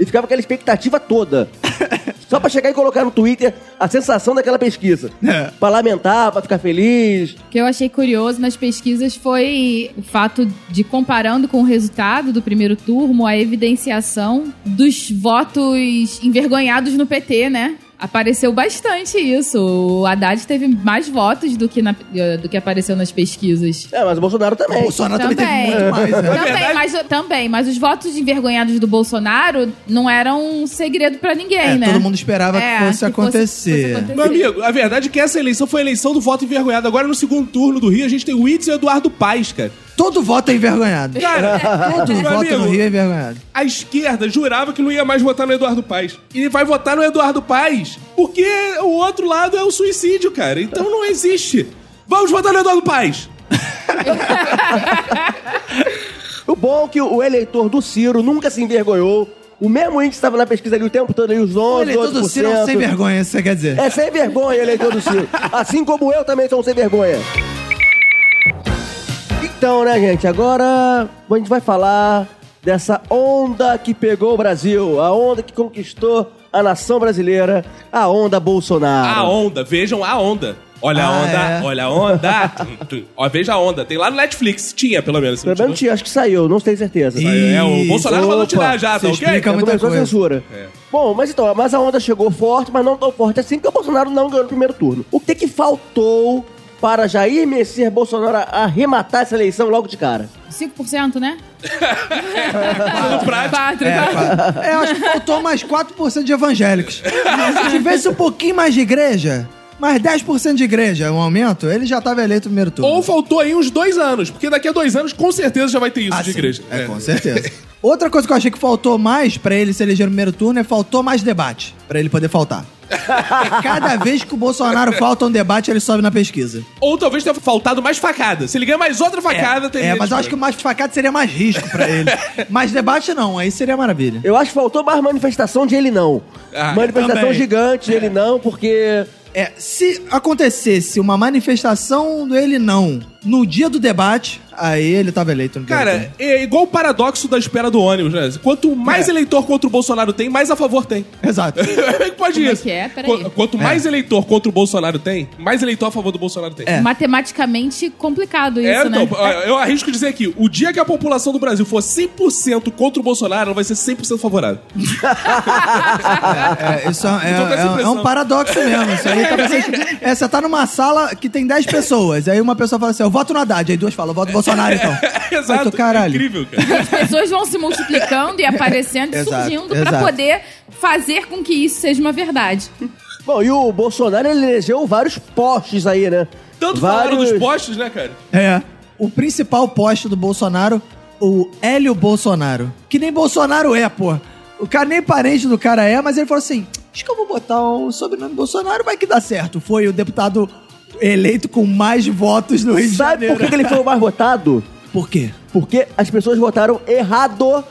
S1: e ficava aquela expectativa toda. Só pra chegar e colocar no Twitter a sensação daquela pesquisa.
S2: É.
S1: Pra lamentar, pra ficar feliz.
S3: O que eu achei curioso nas pesquisas foi o fato de, comparando com o resultado do primeiro turno, a evidenciação dos votos envergonhados no PT, né? Apareceu bastante isso. O Haddad teve mais votos do que, na- do que apareceu nas pesquisas.
S1: É, mas o Bolsonaro
S2: O
S1: também.
S2: Bolsonaro também, teve muito mais, né?
S3: Também,
S4: verdade-
S3: mas, também, mas os votos envergonhados do Bolsonaro não eram um segredo pra ninguém,
S2: É,
S3: né?
S2: todo mundo esperava
S3: É,
S2: que fosse acontecer.
S3: fosse
S4: Meu amigo, a verdade é que essa eleição foi a eleição do voto envergonhado. Agora, no segundo turno do Rio, a gente tem o Whitson e o Eduardo Paes, cara.
S2: Todo voto é envergonhado.
S4: Cara,
S2: Todo
S4: meu
S2: voto
S4: amigo,
S2: no Rio é envergonhado.
S4: a esquerda jurava que não ia mais votar no Eduardo Paes. E vai votar no Eduardo Paes porque o outro lado é o suicídio, cara. Então não existe. Vamos votar no Eduardo Paes.
S1: O bom é que o eleitor do Ciro nunca se envergonhou. O mesmo índice estava na pesquisa ali o tempo todo, ali os 11,
S2: O eleitor do
S1: 12%.
S2: Ciro é um sem vergonha, isso você quer dizer.
S1: É sem vergonha, eleitor do Ciro. Assim como eu também sou um sem vergonha. Então, né, gente, agora a gente vai falar dessa onda que pegou o Brasil, a onda que conquistou a nação brasileira, a onda Bolsonaro.
S4: A onda, vejam a onda. Olha a
S2: Ah,
S4: onda,
S2: é.
S4: olha a onda. Ó, veja a onda. Tem lá no Netflix. Tinha, pelo menos.
S1: Pelo menos tinha, acho que saiu, não tenho certeza.
S2: Ih,
S4: É, o Bolsonaro
S1: Opa,
S4: tirar já, tá ok?
S2: explica
S1: É,
S2: muita
S1: a
S2: coisa.
S1: censura.
S4: É.
S1: Bom, mas então, mas a onda chegou forte, mas não tão forte assim, porque o Bolsonaro não ganhou no primeiro turno. O que que faltou para Jair Messias Bolsonaro arrematar essa eleição logo de cara?
S3: 5%, né?
S4: No prático.
S3: 4,
S2: É, fa- é, acho que faltou mais 4% de evangélicos. Se tivesse um pouquinho mais de igreja, mais 10% de igreja, um aumento, ele já tava eleito no primeiro turno.
S4: Ou faltou aí uns dois anos, porque daqui a dois anos com certeza já vai ter isso
S2: Ah,
S4: de
S2: sim.
S4: igreja.
S2: É, com certeza. Outra coisa que eu achei que faltou mais pra ele se eleger no primeiro turno é faltou mais debate, pra ele poder faltar. Porque cada vez que o Bolsonaro falta um debate, ele sobe na pesquisa.
S4: Ou talvez tenha faltado mais facada. Se ele ganhar mais outra facada, teria
S2: É, mas eu acho que o mais facado seria mais risco pra ele. mais debate não, aí seria maravilha.
S1: Eu acho que faltou mais manifestação de ele não.
S4: Ah,
S1: manifestação
S2: também.
S1: gigante de ele não, porque
S2: É, se acontecesse uma manifestação do ele não no dia do debate, aí ele tava eleito no
S4: Cara, é igual o paradoxo da espera do ônibus, né? Quanto mais
S2: É.
S4: eleitor contra o Bolsonaro tem, mais a favor tem.
S2: Exato.
S4: Como é que pode
S3: Como é
S4: isso?
S3: que é? Peraí.
S4: Qu- Quanto mais eleitor contra o Bolsonaro tem, mais eleitor a favor do Bolsonaro tem.
S2: É.
S3: Matematicamente complicado isso,
S4: É,
S3: né?
S4: então, eu arrisco dizer aqui, o dia que a população do Brasil for 100% contra o Bolsonaro, ela vai ser 100% favorável.
S2: É, isso é, é-
S4: tô com essa
S2: é- é
S4: impressão.
S2: um paradoxo mesmo. Isso aí tá parecendo- é, você tá numa sala que tem 10 pessoas, aí uma pessoa fala assim, eu voto no Haddad, aí duas falam, eu voto no Bolsonaro então.
S4: Exato.
S2: Aí tu, caralho.
S4: É incrível, cara.
S3: As pessoas vão se multiplicando e aparecendo e
S2: Exato,
S3: surgindo pra
S2: exato.
S3: poder fazer com que isso seja uma verdade.
S1: Bom, e o Bolsonaro ele elegeu vários postes aí, né?
S4: Tanto
S1: vários...
S4: falaram dos postes, né, cara?
S2: É. O principal poste do Bolsonaro, o Hélio Bolsonaro. Que nem Bolsonaro é, pô. O cara nem parente do cara é, mas ele falou assim: acho que eu vou botar o sobrenome Bolsonaro, vai que dá certo. Foi o deputado eleito com mais votos no Rio de
S1: Sabe
S2: Janeiro.
S1: por que, que ele foi o mais votado?
S2: Por quê?
S1: Porque as pessoas votaram errado,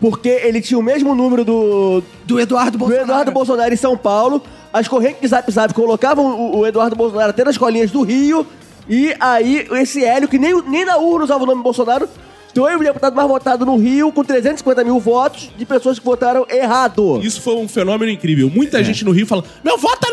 S1: porque ele tinha o mesmo número do,
S2: Do Eduardo
S1: do
S2: Bolsonaro.
S1: Eduardo Bolsonaro em São Paulo. As correntes de Zap Zap colocavam o, o Eduardo Bolsonaro até nas colinhas do Rio. E aí, esse Hélio, que nem, nem na urna usava o nome Bolsonaro, foi o deputado mais votado no Rio, com 350 mil votos de pessoas que votaram errado.
S4: Isso foi um fenômeno incrível. Muita
S2: É.
S4: gente no Rio fala: Meu voto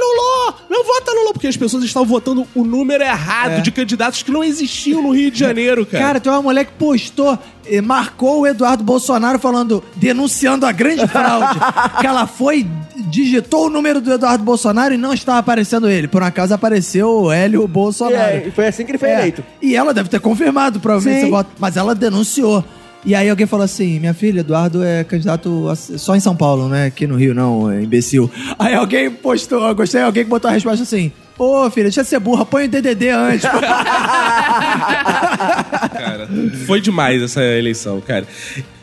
S4: é voto é Lula! Porque as pessoas estavam votando o número errado
S2: É.
S4: de candidatos que não existiam no Rio de Janeiro, cara.
S2: Cara, tem uma mulher que postou eh, marcou o Eduardo Bolsonaro falando, denunciando a grande fraude. que ela foi, digitou o número do Eduardo Bolsonaro e não estava aparecendo ele. Por um acaso apareceu o Hélio
S1: E
S2: Bolsonaro.
S1: é, foi assim que ele foi
S2: É.
S1: eleito.
S2: E ela deve ter confirmado, provavelmente,
S1: Sim.
S2: voto. Mas ela denunciou. E aí alguém falou assim: minha filha, Eduardo é candidato a- só em São Paulo, né? Aqui no Rio, não, é imbecil. Aí alguém postou, eu gostei, alguém que botou a resposta assim. Pô, filha, deixa de ser burra, põe o DDD antes.
S4: Cara, foi demais essa eleição, cara.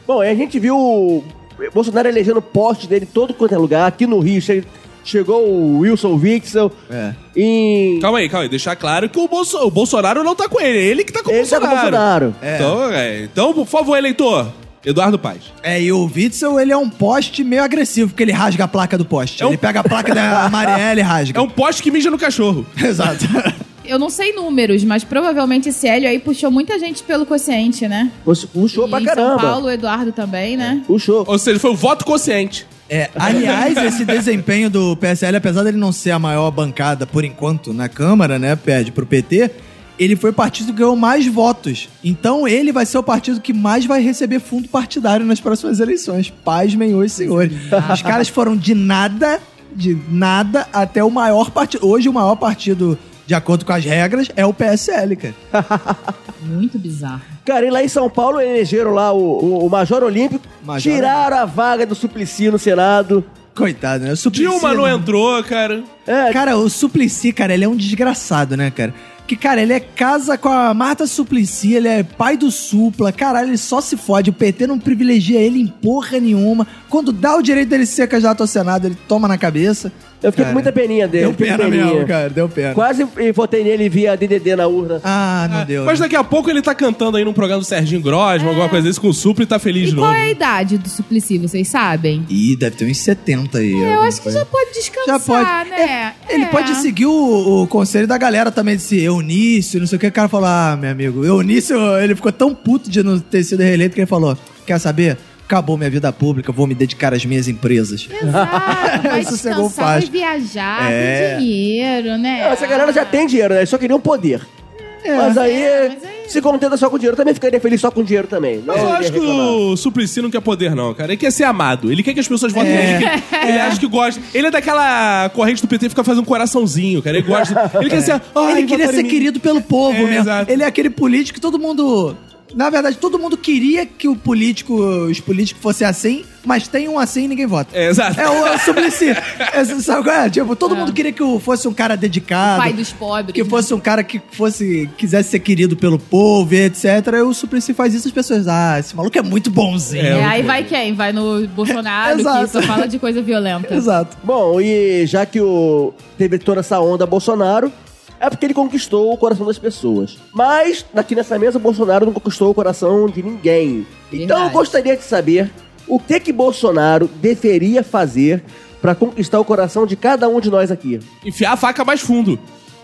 S1: Bom, a gente viu o Bolsonaro elegendo poste dele em todo quanto é lugar. Aqui no Rio che- chegou o Wilson Witzel.
S2: É.
S1: Em...
S4: Calma aí, calma aí. Deixar claro que o, Bolso- o Bolsonaro não tá com ele. É ele que tá com o
S1: Ele tá
S4: Bolsonaro.
S1: com o Bolsonaro.
S4: Então, é, então, por favor, eleitor. Eduardo Paz.
S2: É, e o Witzel, ele é um poste meio agressivo, porque ele rasga a placa do poste.
S4: É um-
S2: Ele pega a placa da Marielle e rasga.
S4: É um poste que mija no cachorro.
S2: Exato.
S3: Eu não sei números, mas provavelmente esse Hélio aí puxou muita gente pelo quociente, né?
S1: Puxou
S3: e
S1: pra caramba.
S3: São Paulo, o Eduardo também, né?
S1: Puxou.
S4: Ou seja, foi o voto consciente.
S2: É, aliás, esse desempenho do PSL, apesar dele não ser a maior bancada por enquanto na Câmara, né, perde pro PT, ele foi o partido que ganhou mais votos. Então ele vai ser o partido que mais vai receber fundo partidário nas próximas eleições. Pasmem os senhores. Os caras foram de nada, de nada, até o maior partido. Hoje o maior partido, de acordo com as regras, é o PSL, cara.
S3: Muito bizarro.
S1: Cara, e lá em São Paulo elegeram lá o, o- o Major Olímpico,
S2: Major
S1: tiraram a vaga do Suplicy no Senado.
S2: Coitado, né? O Suplicy
S4: Dilma não entrou, cara.
S1: É,
S2: Cara, o Suplicy, cara, ele é um desgraçado, né, cara? Que, cara, ele é casa com a Marta Suplicy, ele é pai do Supla, caralho, ele só se fode. O PT não privilegia ele em porra nenhuma. Quando dá o direito dele ser candidato ao Senado, ele toma na cabeça.
S1: Eu fiquei
S2: Cara,
S1: com muita peninha dele.
S2: Deu pena
S1: peninha.
S2: mesmo, cara, deu pena.
S1: Quase e votei nele via DDD na urna.
S2: Ah, não deu.
S4: Mas
S2: né?
S4: daqui a pouco ele tá cantando aí num programa do Serginho Grosman, alguma coisa desse, com o Supla e tá feliz
S3: E
S4: de
S3: qual
S4: novo.
S3: é a idade do Suplicy, vocês sabem?
S2: Ih, deve ter uns 70 aí.
S3: Eu acho que já pode descansar,
S2: Já pode.
S3: né?
S2: É, ele
S3: É.
S2: pode seguir o, o conselho da galera também, desse Eunício, não sei o que. O cara falou, ah, meu amigo, Eunício, ele ficou tão puto de não ter sido reeleito que ele falou, quer saber? Acabou minha vida pública, vou me dedicar às minhas empresas.
S3: Exato, vai
S2: Isso chegou
S3: descansar, vai viajar,
S2: É.
S3: tem dinheiro, né?
S1: Não, essa galera já tem dinheiro, né? Eles só queriam poder. mas, aí,
S3: É, mas aí-
S1: se contenta só com dinheiro, também ficaria feliz só com dinheiro também.
S4: Mas eu acho que o Suplicy não quer poder, não, cara. Ele quer ser amado. Ele quer que as pessoas votem
S2: É.
S4: nele. Ele acha que gosta. Ele é daquela corrente do PT que fica fazendo um coraçãozinho, cara. Ele gosta. Ele quer ser. Ai,
S2: ele queria ser querido pelo povo
S4: É,
S2: mesmo.
S4: exato.
S2: Ele é aquele político que todo mundo. Na verdade, todo mundo queria que o político, os políticos fossem assim, mas tem um assim e ninguém vota.
S4: É, exato.
S2: É o, é o Suplicy. É, sabe qual é? Tipo, todo mundo queria que o- fosse um cara dedicado.
S3: Pai dos pobres.
S2: Que
S3: né?
S2: fosse um cara que fosse quisesse ser querido pelo povo e etc. E o Suplicy faz isso, as pessoas, ah, esse maluco é muito bonzinho.
S3: É,
S4: É,
S3: aí vai quem? Vai no Bolsonaro, que só fala de coisa violenta.
S2: Exato.
S1: Bom, e já que o teve toda essa onda Bolsonaro, é porque ele conquistou o coração das pessoas. Mas, aqui nessa mesa, Bolsonaro não conquistou o coração de ninguém. Então eu
S3: Verdade.
S1: gostaria de saber o que que Bolsonaro deveria fazer pra conquistar o coração de cada um de nós aqui.
S4: Enfiar a faca mais fundo.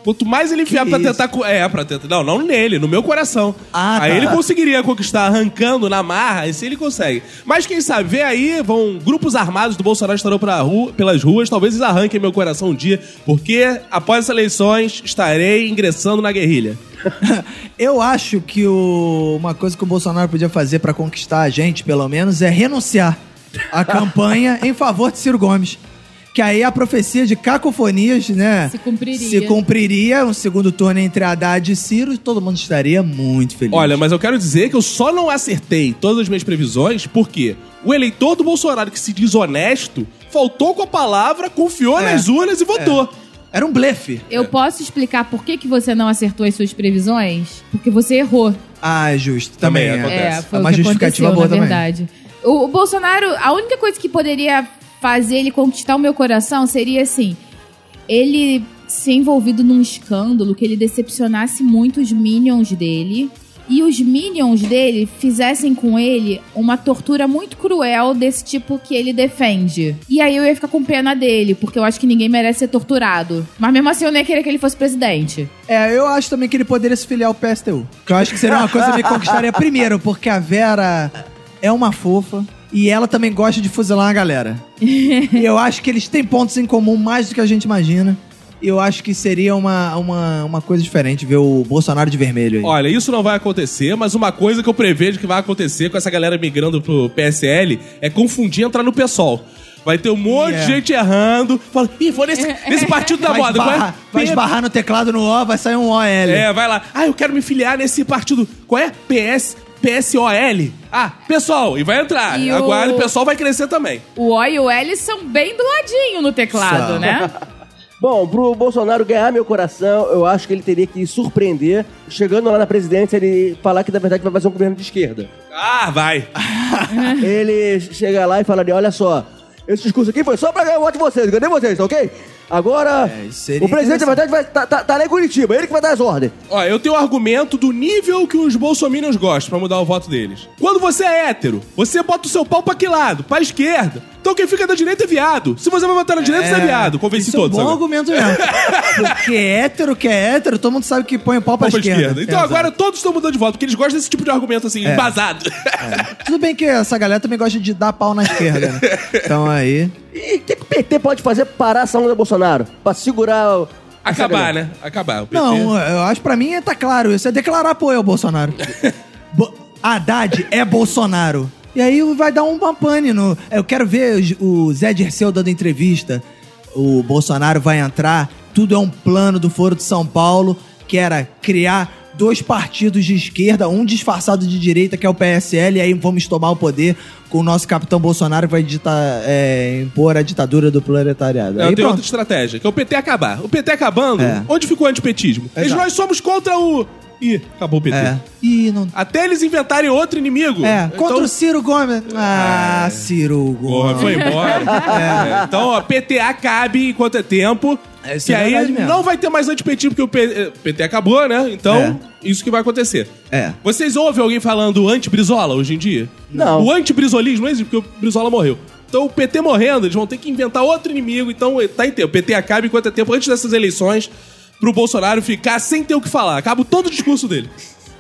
S4: Quanto mais ele enfiar
S2: Que
S4: pra
S2: isso?
S4: tentar. co- É, pra tentar. Não, não nele, no meu coração.
S2: Ah,
S4: aí
S2: tá.
S4: ele conseguiria conquistar arrancando na marra, esse ele consegue. Mas quem sabe, vê aí, vão. Grupos armados do Bolsonaro estarão pela rua, pelas ruas, talvez eles arranquem meu coração um dia, porque após as eleições estarei ingressando na guerrilha.
S2: Eu acho que o- uma coisa que o Bolsonaro podia fazer pra conquistar a gente, pelo menos, é renunciar à campanha em favor de Ciro Gomes. Que aí a profecia de cacofonias, né?
S3: Se cumpriria.
S2: Se cumpriria um segundo turno entre Haddad e Ciro e todo mundo estaria muito feliz.
S4: Olha, mas eu quero dizer que eu só não acertei todas as minhas previsões porque o eleitor do Bolsonaro que se diz honesto faltou com a palavra, confiou
S2: É.
S4: nas urnas e votou.
S2: Era um blefe.
S3: Eu posso explicar por que, que você não acertou as suas previsões? Porque você errou.
S2: Ah, é justo. Também,
S4: Também
S2: é.
S4: acontece.
S3: É, foi
S2: É
S3: o
S2: uma
S3: que
S2: justificativa boa
S3: na
S2: também.
S3: verdade. O, o Bolsonaro, a única coisa que poderia fazer ele conquistar o meu coração seria assim, ele ser envolvido num escândalo que ele decepcionasse muito os minions dele e os minions dele fizessem com ele uma tortura muito cruel desse tipo que ele defende. E aí eu ia ficar com pena dele, porque eu acho que ninguém merece ser torturado. Mas mesmo assim eu não ia querer que ele fosse presidente.
S2: É, eu acho também que ele poderia se filiar ao PSTU. Que eu acho que seria uma coisa que me conquistaria primeiro, porque a Vera é uma fofa e ela também gosta de fuzilar a galera. e eu acho que eles têm pontos em comum mais do que a gente imagina. E eu acho que seria uma, uma, uma coisa diferente ver o Bolsonaro de vermelho aí.
S4: Olha, isso não vai acontecer, mas uma coisa que eu prevejo que vai acontecer com essa galera migrando pro PSL é confundir entrar no PSOL. Vai ter um monte
S2: Yeah.
S4: de gente errando, falando, ih, vou nesse, nesse partido da
S2: vai,
S4: moda. é?
S2: vai
S4: P-
S2: esbarrar no teclado no O, vai sair um OL.
S4: É, vai lá. Ah, eu quero me filiar nesse partido. Qual é? PS, PSOL. Ah, pessoal, e vai entrar.
S3: E o-
S4: Agora o pessoal vai crescer também.
S3: O O e o L são bem do ladinho no teclado,
S2: São.
S3: né?
S1: Bom, pro Bolsonaro ganhar meu coração, eu acho que ele teria que surpreender, chegando lá na presidência, ele falar que na verdade vai fazer um governo de esquerda.
S4: Ah, vai.
S1: ele chega lá e falaria: olha só, esse discurso aqui foi só pra ganhar o voto de vocês, cadê vocês, tá ok? Agora,
S2: É,
S1: o presidente, na verdade, vai tá, tá, tá lá em Curitiba, ele que vai dar as ordens.
S4: Ó, eu tenho um argumento do nível que os bolsominions gostam pra mudar o voto deles. Quando você é hétero, você bota o seu pau pra que lado? Pra esquerda. Então quem fica da direita é viado. Se você vai votar na direita, você é viado. Convenci
S2: isso
S4: todos
S2: é um bom
S4: agora.
S2: argumento mesmo. Porque hétero que é hétero, todo mundo sabe que põe o pau pra,
S4: Pau
S2: esquerda.
S4: esquerda. Então
S2: Exato.
S4: agora todos estão mudando de voto, porque eles gostam desse tipo de argumento assim, embasado.
S2: Tudo bem que essa galera também gosta de dar pau na esquerda, né? Então aí...
S1: E o que, que o PT pode fazer pra parar essa onda do Bolsonaro? Pra segurar o.
S4: Acabar, né? Acabar. O PT.
S2: Não, eu acho pra mim tá claro. Isso é declarar apoio ao Bolsonaro. Bo Haddad é Bolsonaro. E aí vai dar um pane no. Eu quero ver o Zé Dirceu dando entrevista. O Bolsonaro vai entrar. Tudo é um plano do Foro de São Paulo, que era criar dois partidos de esquerda, um disfarçado de direita, que é o PSL, e aí vamos tomar o poder com o nosso capitão Bolsonaro que vai ditar, é, impor a ditadura do proletariado.
S4: Eu
S2: Aí
S4: tenho
S2: pronto.
S4: outra estratégia, que é o PT acabar. O PT acabando,
S2: É.
S4: onde ficou o antipetismo? Eles, nós somos contra o... Ih, acabou o PT.
S2: É. Ih, não
S4: Até eles inventarem outro inimigo.
S2: É, contra
S4: Então-
S2: o Ciro Gomes. Ah, Ciro
S4: Porra,
S2: Gomes.
S4: foi embora. É, Então, ó, PT cabe enquanto é tempo.
S2: É,
S4: que
S2: é
S4: aí não vai ter mais antipetismo, porque o P- eh, PT acabou, né? Então, isso que vai acontecer.
S2: É.
S4: Vocês ouvem alguém falando anti-Brizola hoje em dia?
S1: Não.
S4: O anti-brizolismo não existe, porque o Brizola morreu. Então, o PT morrendo, eles vão ter que inventar outro inimigo. Então, eh, tá em tempo. O PT acaba enquanto é tempo, antes dessas eleições, pro Bolsonaro ficar sem ter o que falar. Acaba todo o discurso dele.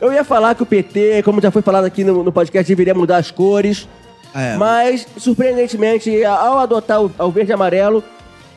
S1: Eu ia falar que o PT, como já foi falado aqui no, no podcast, deveria mudar as cores.
S2: É.
S1: Mas, surpreendentemente, ao adotar o, o verde e amarelo,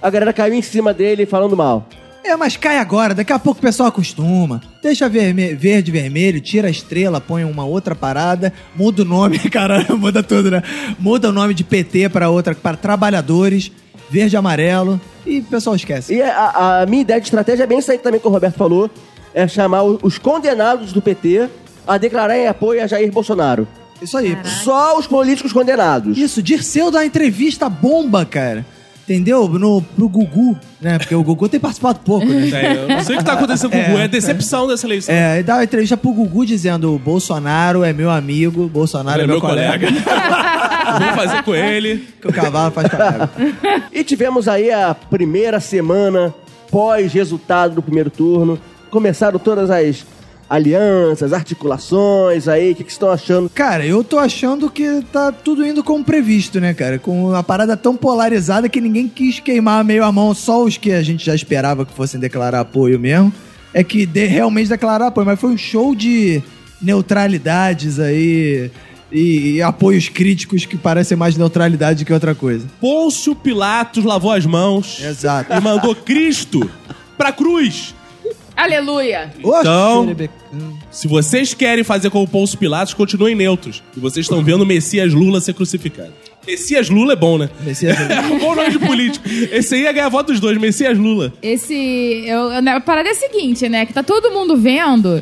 S1: a galera caiu em cima dele falando mal.
S2: É, mas cai agora, daqui a pouco o pessoal acostuma. Deixa verme verde, vermelho, tira a estrela, põe uma outra parada, muda o nome, caralho, muda tudo, né? Muda o nome de PT para outra, para trabalhadores, verde e amarelo, e o pessoal esquece.
S1: E a, a minha ideia de estratégia é bem isso aí também que o Roberto falou: é chamar os condenados do PT a declarar em apoio a Jair Bolsonaro.
S2: Isso aí.
S1: Só os políticos condenados.
S2: Isso, Dirceu dá uma entrevista bomba, cara. Entendeu? No, pro Gugu, né? Porque o Gugu tem participado pouco, né?
S4: É, eu não sei o que tá acontecendo com o Gugu, é a decepção dessa eleição.
S2: É, ele dá uma entrevista pro Gugu dizendo: Bolsonaro é meu amigo, Bolsonaro é, meu, colega.
S4: Vou fazer com ele.
S2: que o cavalo faz cavalo.
S1: E tivemos aí a primeira semana pós-resultado do primeiro turno. Começaram todas as alianças, articulações aí. O que, que vocês estão achando?
S2: Cara, eu tô achando que tá tudo indo como previsto, né, cara? Com uma parada tão polarizada que ninguém quis queimar meio a mão, só os que a gente já esperava que fossem declarar apoio mesmo. É que de, realmente declararam apoio, mas foi um show de neutralidades aí e, e apoios críticos que parecem mais neutralidade do que outra coisa.
S4: Pôncio Pilatos lavou as mãos
S2: Exato.
S4: e mandou Cristo pra cruz.
S3: Aleluia!
S4: Então-. Se vocês querem fazer como o Pôncio Pilatos, continuem neutros. E vocês estão vendo o Messias Lula ser crucificado. Messias Lula é bom, né?
S2: Messias Lula.
S4: É um bom nome de político. Esse aí ia ganhar voto dos dois, Messias Lula.
S3: Esse. Eu, eu- a parada é a seguinte, né? Que tá todo mundo vendo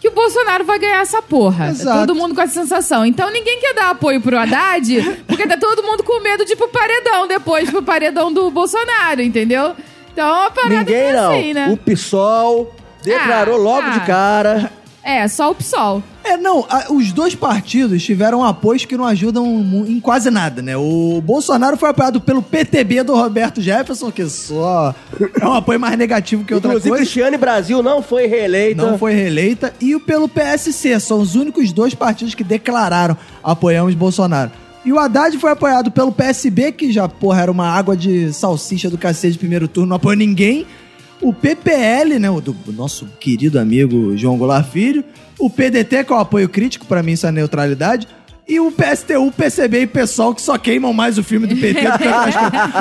S3: que o Bolsonaro vai ganhar essa porra. Tá
S2: Exato.
S3: todo mundo com essa sensação. Então ninguém quer dar apoio pro Haddad, porque tá todo mundo com medo de ir pro paredão depois, pro paredão do Bolsonaro, entendeu? Então a parada
S1: Ninguém
S3: é
S1: não.
S3: assim, né?
S1: O PSOL declarou
S3: Ah,
S1: logo
S3: ah.
S1: de cara.
S3: É, só o PSOL.
S2: É, não, a- os dois partidos tiveram apoios que não ajudam mu- em quase nada, né? O Bolsonaro foi apoiado pelo PTB do Roberto Jefferson, que só é um apoio mais negativo que outra
S1: Inclusive,
S2: coisa.
S1: Cristiane Brasil não foi reeleita.
S2: Não foi reeleita. E o pelo PSC, são os únicos dois partidos que declararam apoiamos Bolsonaro. E o Haddad foi apoiado pelo PSB, que já, porra, era uma água de salsicha do cacete de primeiro turno, não apoiou ninguém. O PPL, né, o do nosso querido amigo João Goulart Filho. O PDT, que é o apoio crítico, pra mim isso é neutralidade. E o PSTU, PCB e PSOL, que só queimam mais o filme do PT do que coisas.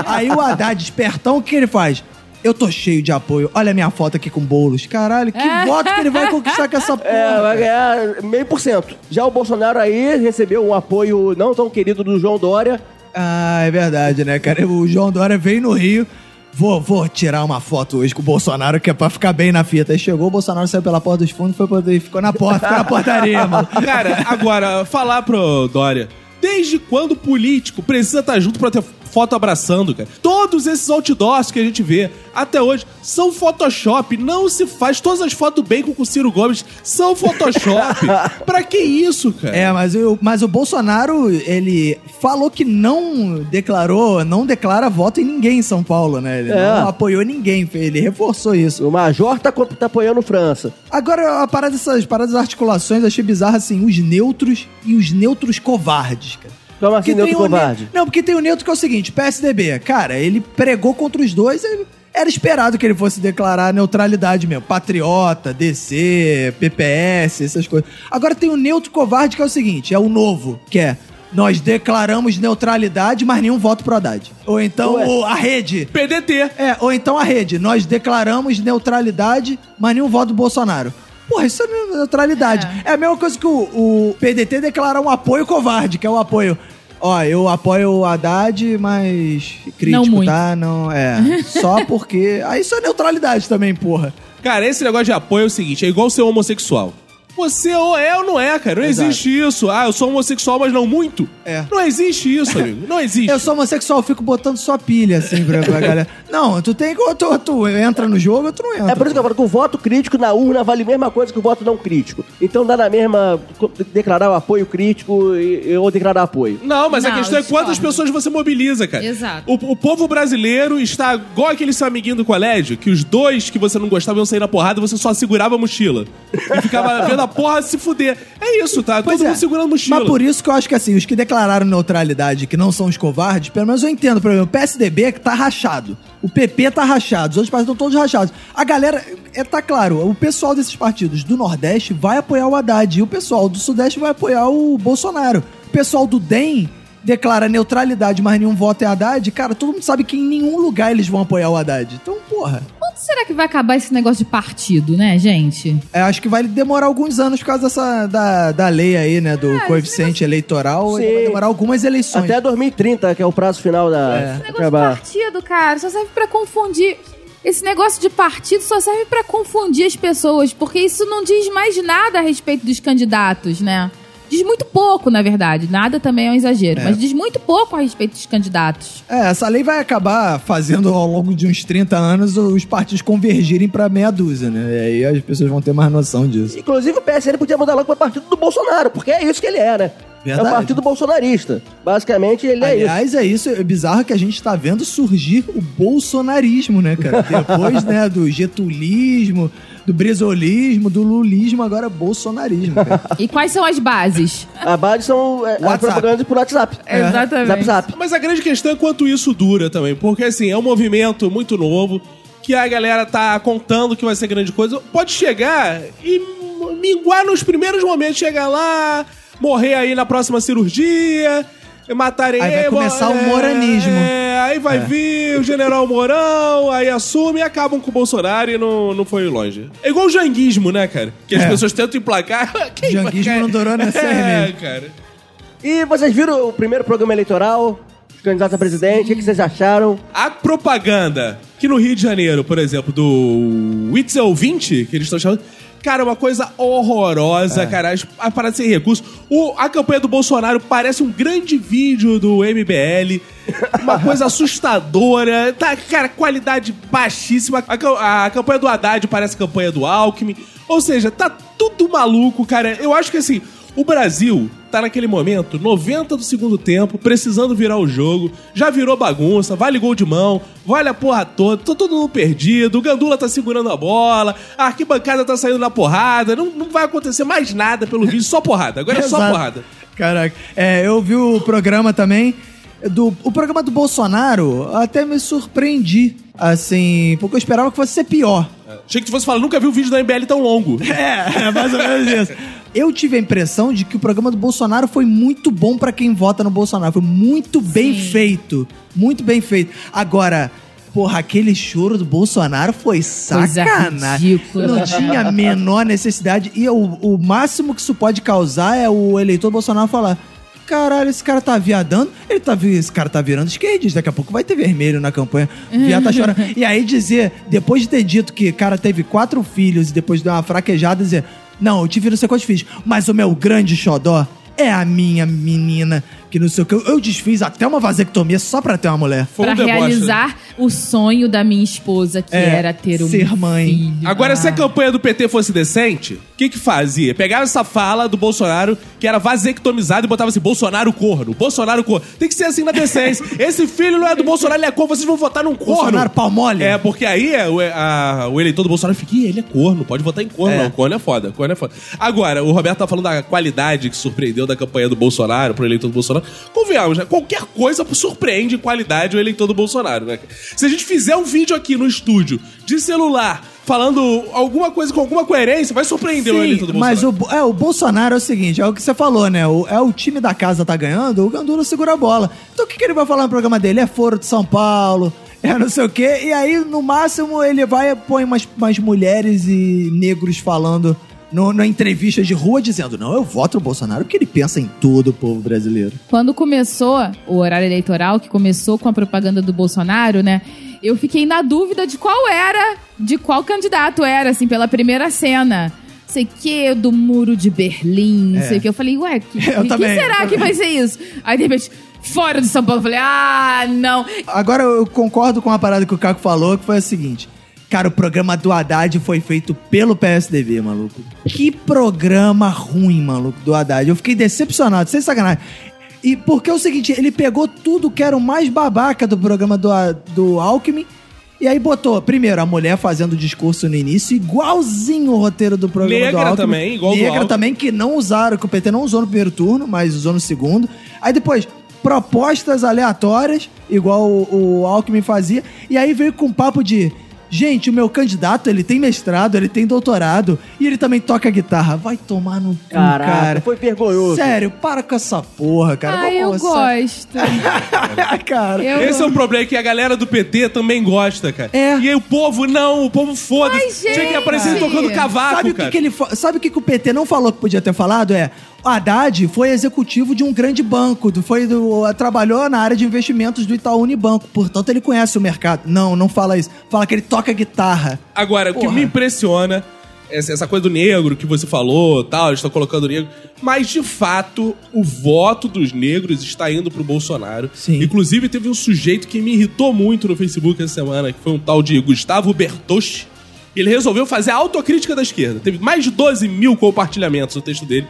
S2: Aí o Haddad, espertão, o que ele faz? Eu tô cheio de apoio. Olha a minha foto aqui com bolos. Caralho, que voto que ele vai conquistar com essa porra?
S1: É, vai ganhar meio por cento. Já o Bolsonaro aí recebeu um apoio não tão querido do João Dória.
S2: Ah, é verdade, né, cara? O João Dória veio no Rio. Vou, vou tirar uma foto hoje com o Bolsonaro, que é pra ficar bem na fita. Aí chegou, o Bolsonaro saiu pela porta dos fundos, foi poder, ficou na porta, ficou na portaria, mano.
S4: Cara, agora, falar pro Dória. Desde quando o político precisa estar junto pra ter foto abraçando, cara? Todos esses outdoors que a gente vê até hoje são Photoshop. Não se faz. Todas as fotos do Bacon com o Ciro Gomes são Photoshop. pra que isso, cara?
S2: É, mas, o mas o Bolsonaro, ele falou que não declarou, não declara voto em ninguém em São Paulo, né? Ele
S1: É.
S2: não apoiou ninguém, ele reforçou isso.
S1: O Major tá, tá apoiando França.
S2: Agora, a parada dessas paradas das articulações, achei bizarro assim, os neutros e os neutros covardes, cara.
S1: Como assim, neutro
S2: o ne-
S1: covarde?
S2: Não, porque tem o neutro que é o seguinte, PSDB, cara, ele pregou contra os dois, ele- era esperado que ele fosse declarar neutralidade mesmo. Patriota, DC, PPS, essas coisas. Agora tem o neutro covarde que é o seguinte, é o novo, que é nós declaramos neutralidade, mas nenhum voto pro Haddad. Ou então a rede.
S4: PDT.
S2: É, ou então a rede. Nós declaramos neutralidade, mas nenhum voto do Bolsonaro. Porra, isso é neutralidade. É, a mesma coisa que o, o PDT declarar um apoio covarde, que é o apoio. Ó, eu apoio o Haddad, mas crítico,
S3: Não muito.
S2: tá? Não, é. Só porque. Aí isso é neutralidade também, porra.
S4: Cara, esse negócio de apoio é o seguinte: é igual ser homossexual. Você ou é ou não é, cara. Não
S2: Exato.
S4: existe isso. Ah, eu sou homossexual, mas não muito.
S2: É.
S4: Não existe isso, amigo. Não existe.
S2: Eu sou homossexual, eu fico botando sua pilha, assim, pra, pra galera. Não, tu tem que. Ou tu, tu entra no jogo ou tu não entra.
S1: É por isso que eu falo que o voto crítico na urna vale a mesma coisa que o voto não crítico. Então dá na mesma declarar o apoio crítico e, ou declarar apoio.
S4: Não, mas a
S3: Não,
S4: questão é quantas
S3: discordo.
S4: pessoas você mobiliza, cara.
S3: Exato.
S4: O, o povo brasileiro está igual aquele seu amiguinho do colégio, que os dois que você não gostava iam sair na porrada e você só segurava a mochila. E ficava vendo a porra se fuder. É isso, tá?
S2: Pois
S4: Todo
S2: é.
S4: mundo segurando a mochila.
S2: Mas por isso que eu acho que assim, os que declararam neutralidade, que não são os covardes, pelo menos eu entendo. Por exemplo, o PSDB que tá rachado. O PP tá rachado. Os outros partidos estão todos rachados. A galera, é, tá claro, o pessoal desses partidos do Nordeste vai apoiar o Haddad e o pessoal do Sudeste vai apoiar o Bolsonaro. O pessoal do DEM declara neutralidade, mas nenhum voto é Haddad. Cara, todo mundo sabe que em nenhum lugar eles vão apoiar o Haddad. Então, porra.
S3: Quando será que vai acabar esse negócio de partido, né, gente?
S2: é, acho que vai demorar alguns anos por causa dessa, da, da lei aí, né? Do
S3: esse
S2: coeficiente eleitoral.
S1: Sim.
S2: Vai demorar algumas eleições.
S1: Até 2030, que é o prazo final da.
S2: É.
S3: Esse negócio
S1: acabar.
S3: de partido, cara, só serve pra confundir. Esse negócio de partido só serve pra confundir as pessoas, porque isso não diz mais nada a respeito dos candidatos, né? Diz muito pouco, na verdade. Nada também é um exagero, mas diz muito pouco a respeito dos candidatos.
S2: É, essa lei vai acabar fazendo ao longo de uns 30 anos os partidos convergirem pra meia dúzia, né? E aí as pessoas vão ter mais noção disso.
S1: Inclusive o PSL podia mudar logo para partido do Bolsonaro, porque é isso que ele é, né?
S2: Verdade.
S1: É o partido bolsonarista. Basicamente, ele é isso.
S2: Aliás, é isso, é bizarro que a gente tá vendo surgir o bolsonarismo, né, cara? Depois, né, do getulismo, do brizolismo, do lulismo, agora bolsonarismo, cara.
S3: E quais são as bases?
S1: A base são é, as
S2: WhatsApp.
S1: propagandas por WhatsApp.
S3: Exatamente.
S1: Zap Zap.
S4: Mas a grande questão é quanto isso dura também. Porque, assim, é um movimento muito novo que a galera tá contando que vai ser grande coisa. Pode chegar e minguar nos primeiros momentos. Chegar lá, morrer aí na próxima cirurgia, matarem
S2: Aí vai começar o
S4: é,
S2: moranismo.
S4: É, aí vai vir o general Mourão, aí assume e acabam com o Bolsonaro e não, não foi longe. É igual o janguismo, né, cara? Que as
S2: É.
S4: pessoas tentam emplacar. Quem vai
S2: Janguismo não durou nem seis
S4: É, cara.
S1: E vocês viram o primeiro programa eleitoral? Os candidatos a presidente, o que que vocês acharam?
S4: A propaganda que no Rio de Janeiro, por exemplo, do Witzel 20, que eles estão chamando. Cara, é uma coisa horrorosa, cara. As- A parada sem recurso. O, a campanha do Bolsonaro parece um grande vídeo do MBL. Uma coisa assustadora. Tá, cara, qualidade baixíssima. A, a campanha do Haddad parece a campanha do Alckmin. Ou seja, tá tudo maluco, cara. Eu acho que assim, o Brasil tá naquele momento, 90 do segundo tempo, precisando virar o jogo. Já virou bagunça, vale gol de mão, vale a porra toda, tá todo mundo perdido, o Gandula tá segurando a bola, a arquibancada tá saindo na porrada, não, não vai acontecer mais nada pelo vídeo, só porrada. Agora é só
S2: Exato.
S4: porrada.
S2: Caraca. É, eu vi o programa também. Do, o programa do Bolsonaro até me surpreendi. Assim, porque eu esperava que fosse ser pior.
S4: Achei que tu fosse falar, nunca vi um vídeo da MBL tão longo.
S2: É, é mais ou menos isso. Eu tive a impressão de que o programa do Bolsonaro foi muito bom pra quem vota no Bolsonaro. Foi muito bem
S3: Sim.
S2: feito. Muito bem feito. Agora, porra, aquele choro do Bolsonaro foi sacanagem. Não tinha a menor necessidade. E o, o máximo que isso pode causar é o eleitor Bolsonaro falar. Caralho, esse cara tá viadando. Ele tá, esse cara tá virando esquerdista. Daqui a pouco vai ter vermelho na campanha. Viado tá chorando. E aí dizer, depois de ter dito que o cara teve quatro filhos e depois de dar uma fraquejada, dizer: Não, eu tive não sei quantos filhos, mas o meu grande xodó é a minha menina. Que não sei o que. Eu, eu desfiz até uma vasectomia só pra ter uma mulher.
S4: Foi
S3: Pra
S4: um deboche.
S3: realizar o sonho da minha esposa, que
S2: É,
S3: era ter um
S2: ser mãe.
S3: filho.
S4: Agora,
S3: Ah.
S4: se a campanha do PT fosse decente, o que que fazia? Pegava essa fala do Bolsonaro, que era vasectomizado, e botava assim, Bolsonaro corno, Bolsonaro corno. Tem que ser assim na decência. Esse filho não é do Bolsonaro, ele é corno, vocês vão votar num corno.
S2: Bolsonaro pau mole.
S4: É, porque aí é, o, a- o eleitor do Bolsonaro fica, Ih, ele é corno, pode votar em corno.
S2: É.
S4: Não, corno é foda, corno é foda. Agora, o Roberto tá falando da qualidade que surpreendeu da campanha do Bolsonaro pro eleitor do Bolsonaro. Convenhamos, né? Qualquer coisa surpreende em qualidade o eleitor do Bolsonaro, né? Se a gente fizer um vídeo aqui no estúdio de celular falando alguma coisa com alguma coerência, vai surpreender o eleitor do
S2: Sim,
S4: Bolsonaro.
S2: mas o, é, o Bolsonaro é o seguinte, é o que você falou, né? O, é o time da casa tá ganhando, o Gandula segura a bola. Então o que, que ele vai falar no programa dele? É foro de São Paulo, é não sei o quê. E aí, no máximo, ele vai e põe umas, umas mulheres e negros falando no, na entrevista de rua, dizendo, não, eu voto no Bolsonaro porque ele pensa em todo o povo brasileiro.
S3: Quando começou o horário eleitoral, que começou com a propaganda do Bolsonaro, né? Eu fiquei na dúvida de qual era, de qual candidato era, assim, pela primeira cena. Sei que, do muro de Berlim, não sei o que. Eu falei, ué, que,
S2: Eu
S3: que
S2: também,
S3: será
S2: eu
S3: que vai ser isso? Aí, de repente, fora de São Paulo, eu falei, ah, não.
S2: Agora eu concordo com a parada que o Caco falou, que foi a seguinte. Cara, o programa do Haddad foi feito pelo PSDB, maluco. Que programa ruim, maluco, do Haddad. Eu fiquei decepcionado, sem sacanagem. E porque é o seguinte, ele pegou tudo que era o mais babaca do programa do, do Alckmin e aí botou, primeiro, a mulher fazendo o discurso no início, igualzinho o roteiro do programa
S4: Negra
S2: do Alckmin.
S4: também, igual do
S2: Negra
S4: Alckmin.
S2: também, que não usaram, que o PT não usou no primeiro turno, mas usou no segundo. Aí depois, propostas aleatórias, igual o, o Alckmin fazia. E aí veio com um papo de... Gente, o meu candidato, ele tem mestrado, ele tem doutorado e ele também toca guitarra. Vai tomar no cu,
S1: Caraca,
S2: cara.
S1: foi vergonhoso.
S2: Sério, para com essa porra, cara.
S3: ah, eu
S2: Vamos-
S3: gosto.
S2: cara.
S3: Eu
S4: Esse é o problema que a galera do PT também gosta, cara.
S2: É.
S4: E aí o povo, não, o povo foda-se. Tinha que aparecer tocando cavaco,
S2: Sabe o que,
S4: cara.
S2: que ele fa- Sabe o que, que o PT não falou que podia ter falado? É. O Haddad foi executivo de um grande banco, foi do, trabalhou na área de investimentos do Itaú Unibanco, portanto ele conhece o mercado. Não, não fala isso. Fala que ele toca guitarra.
S4: Agora, o que
S2: Porra.
S4: me impressiona essa, essa coisa do negro que você falou, tal, eles estão colocando o negro, mas de fato o voto dos negros está indo pro Bolsonaro.
S2: Sim.
S4: Inclusive teve um sujeito que me irritou muito no Facebook essa semana, que foi um tal de Gustavo Bertoshi. Ele resolveu fazer a autocrítica da esquerda. Teve mais de 12 mil compartilhamentos no texto dele.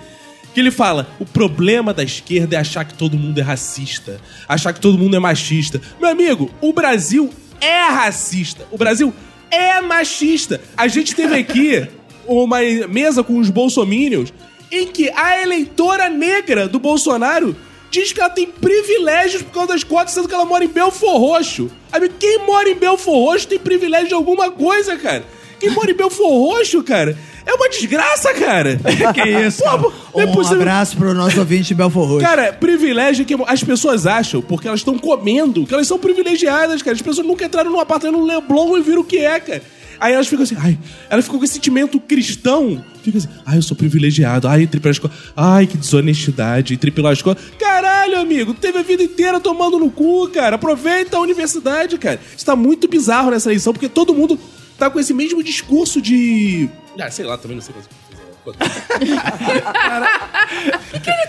S4: Que ele fala: o problema da esquerda é achar que todo mundo é racista, achar que todo mundo é machista. Meu amigo, o Brasil é racista. O Brasil é machista. A gente teve aqui uma mesa com os bolsominions em que a eleitora negra do Bolsonaro diz que ela tem privilégios por causa das cotas, sendo que ela mora em Belfor Roxo. Amigo, quem mora em Belfor Roxo tem privilégio de alguma coisa, cara. Quem mora em Belfor Roxo, cara, é uma desgraça, cara.
S2: que isso?
S4: Pô, é
S2: um
S4: possível.
S2: abraço pro nosso ouvinte de Belfor Roxo.
S4: Cara, privilégio que as pessoas acham, porque elas estão comendo, que elas são privilegiadas, cara. As pessoas nunca entraram num apartamento no Leblon e viram o que é, cara. Aí elas ficam assim, ai, elas ficam com esse sentimento cristão. Fica assim, ai, eu sou privilegiado, ai, entrei pela escola, ai, que desonestidade, entrei pela escola. Caralho, amigo, teve a vida inteira tomando no cu, cara. Aproveita a universidade, cara. Isso tá muito bizarro nessa eleição, porque todo mundo tá com esse mesmo discurso de. Ah, sei lá, também não sei mais.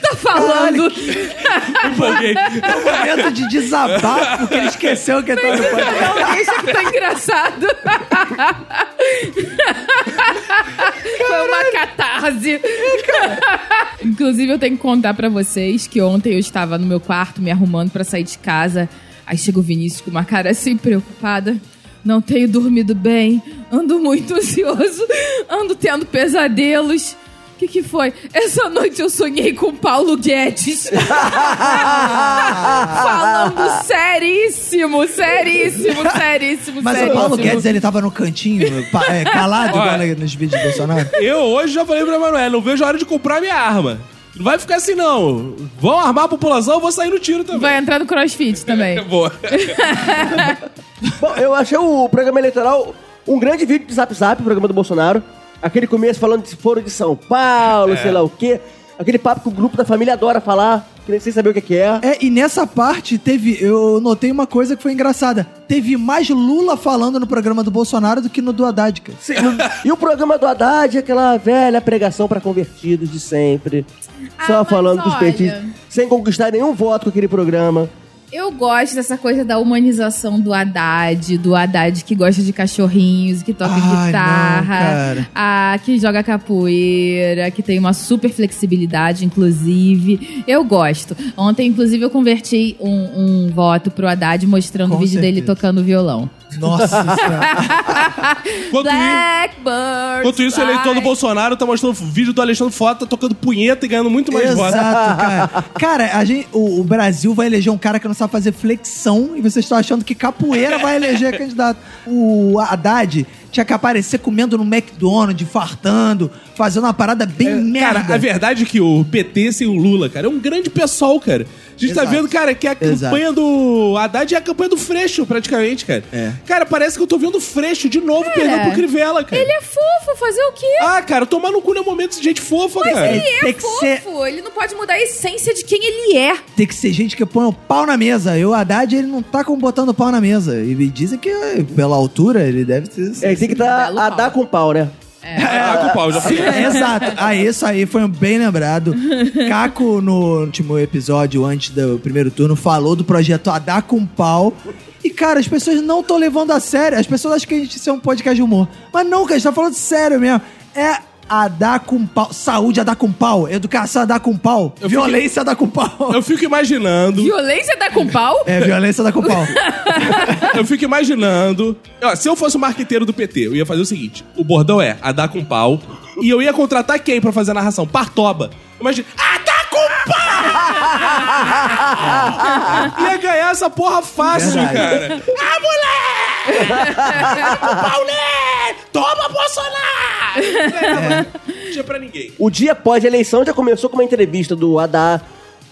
S3: tá falando.
S4: Empolguei.
S2: momento de desabafo, porque ele esqueceu que tava no podcast.
S3: Não, deixa que tá engraçado. Foi uma catarse. Inclusive, eu tenho que contar pra vocês que ontem eu estava no meu quarto me arrumando pra sair de casa. Aí chega o Vinícius com uma cara assim preocupada. Não tenho dormido bem, ando muito ansioso, ando tendo pesadelos. O que, que foi? Essa noite eu sonhei com Paulo Guedes. Falando seríssimo, seríssimo, seríssimo,
S2: Mas o
S3: seríssimo.
S2: Paulo Guedes, ele tava no cantinho, pa- é, calado, igual
S4: Olha.
S2: nos vídeos do Bolsonaro.
S4: Eu hoje já falei pra Emanuel, não vejo a hora de comprar minha arma. Não vai ficar assim, não. Vão armar a população, eu vou sair no tiro também.
S3: Vai entrar no crossfit também.
S4: Boa.
S1: Bom, eu achei o programa eleitoral um grande vídeo de Zap Zap, o programa do Bolsonaro. Aquele começo falando de foro de São Paulo, sei lá o quê. Aquele papo que o grupo da família adora falar, que nem sei saber o que que é.
S2: É, e nessa parte teve. Eu notei uma coisa que foi engraçada. Teve mais Lula falando no programa do Bolsonaro do que no do Haddad, cara.
S1: Sim, no- e o programa do Haddad, aquela velha pregação pra convertidos de sempre.
S3: Ah,
S1: Só
S3: mas
S1: falando dos petistas, sem conquistar nenhum voto com aquele programa.
S3: Eu gosto dessa coisa da humanização do Haddad, do Haddad que gosta de cachorrinhos, que toca
S2: Ai, não,
S3: guitarra,
S2: cara.
S3: a, que joga capoeira, que tem uma super flexibilidade, inclusive. Eu gosto. Ontem, inclusive, eu converti um, um voto pro Haddad mostrando
S2: Com
S3: o vídeo dele
S2: certeza.
S3: tocando violão.
S2: Nossa
S3: Blackbird.
S4: enquanto isso, o eleitor do Bolsonaro tá mostrando vídeo do Alexandre Frota tocando punheta e ganhando muito mais votos.
S2: Exato, cara. Cara, a gente, o, o Brasil vai eleger um cara que não sabe fazer flexão e vocês estão achando que capoeira vai eleger candidato. O Haddad tinha que aparecer comendo no McDonald's, fartando, fazendo uma parada bem merda.
S4: Cara, a verdade é que o PT sem o Lula, cara, é um grande pessoal, cara. A gente tá
S2: Exato.
S4: vendo, cara, que a
S2: Exato.
S4: campanha do Haddad é a campanha do Freixo, praticamente, cara.
S2: É.
S4: Cara, parece que eu tô vendo o Freixo de novo perdendo pro Crivella, cara.
S3: Ele é fofo, fazer o quê?
S4: Ah, cara, tomar no cu não é momento de gente fofa, cara.
S3: Ele é
S2: tem que
S3: fofo,
S2: ser-
S3: ele não pode mudar a essência de quem ele é.
S2: Tem que ser gente que põe o pau na mesa. E o Haddad, ele não tá como botando o pau na mesa. E me dizem que, eh, pela altura, ele deve ter...
S1: É, tem que dar
S3: Belo
S1: a dar com pau, né?
S4: Ah, com o pau, já falei.
S2: É, Exato. Ah, isso aí foi bem lembrado. Caco, no último episódio, antes do primeiro turno, falou do projeto Adar com Pau. E, cara, as pessoas não estão levando a sério. As pessoas acham que a gente isso é um podcast de humor. Mas não, cara, a gente tá falando sério mesmo. É a dar com pau. Saúde a dar com pau. Educação a dar com pau.
S4: Eu
S2: violência a dar com pau.
S4: Eu fico imaginando.
S3: Violência dá com pau?
S2: É, violência a dar com pau.
S4: Eu fico imaginando. Ó, se eu fosse o marqueteiro do PT, eu ia fazer o seguinte: o bordão é a dar com pau. E eu ia contratar quem pra fazer a narração? Partoba. Imagina. A dar com pau! ia ganhar essa porra fácil,
S2: Verdade.
S4: cara. Ah, moleque! Dá com pau, né? Toma, Bolsonaro! Não tinha pra ninguém.
S1: O dia pós-eleição já começou com uma entrevista do Haddad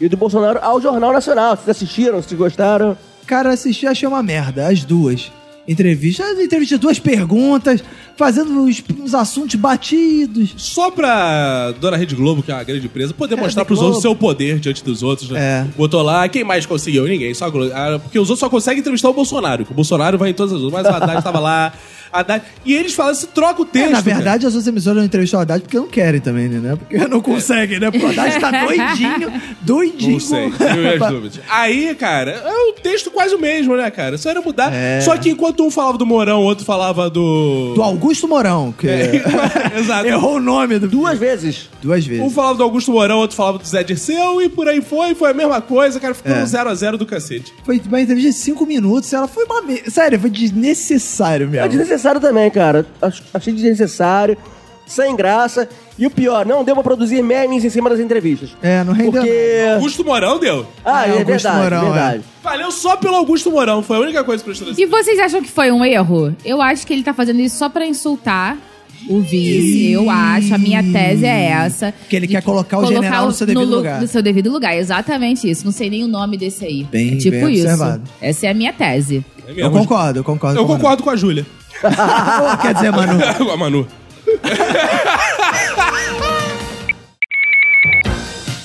S1: e do Bolsonaro ao Jornal Nacional. Vocês assistiram? Vocês gostaram?
S2: Cara, assisti achei uma merda, as duas. Entrevista, entrevista, duas perguntas, fazendo uns, uns assuntos batidos.
S4: Só pra Dona Rede Globo, que é uma grande empresa, poder mostrar
S2: Rede
S4: pros
S2: Globo.
S4: outros seu poder diante dos outros. Né?
S2: É.
S4: Botou lá, quem mais conseguiu? Ninguém. Só a Globo. Ah, Porque os outros só conseguem entrevistar o Bolsonaro, que o Bolsonaro vai em todas as outras. Mas o Haddad tava lá. Haddad... E eles falam, se troca o
S2: É,
S4: texto.
S2: na verdade, as outras emissoras não entrevistam o Haddad porque não querem também, né? Porque não conseguem, né? Porque o Haddad tá doidinho,
S4: cara.
S2: doidinho.
S4: Não sei, tenho minhas dúvidas. Aí, cara, é o texto quase o mesmo, né, cara? Só era mudar.
S2: É.
S4: Só que enquanto um falava do Mourão, o outro falava do.
S2: Do Augusto Mourão, que
S4: Exato.
S2: errou o nome do...
S1: Duas vezes.
S2: Duas vezes.
S4: Um falava do Augusto Mourão, outro falava do Zé Dirceu, e por aí foi, foi a mesma coisa, cara. Ficou
S2: É.
S4: um 0x0 do cacete.
S2: Foi uma entrevista de cinco minutos, ela foi uma... me- Sério, foi desnecessário
S1: É
S2: mesmo.
S1: desnecessário também, cara. Ach- Achei desnecessário, sem graça. E o pior, não deu pra produzir memes em cima das entrevistas.
S2: É, não rendeu
S1: Porque.
S4: Augusto Mourão deu.
S1: Ah,
S2: É,
S1: é,
S2: Augusto
S1: verdade,
S2: Mourão,
S1: verdade.
S4: Valeu só pelo Augusto Mourão, foi a única coisa que prestou
S3: E vocês acham que foi um erro? Eu acho que ele tá fazendo isso só pra insultar o vice. Eu acho. A minha tese é essa.
S2: Que ele quer colocar o general no seu devido
S3: lu-
S2: lugar.
S3: No seu devido lugar, exatamente isso. Não sei nem o nome desse aí.
S2: Bem-
S3: é tipo
S2: bem
S3: isso.
S2: observado.
S3: Essa é a minha tese.
S4: É
S2: Eu concordo, eu concordo.
S4: Eu
S2: com
S4: concordo com a Júlia.
S2: Quer dizer, Manu,
S4: a Manu.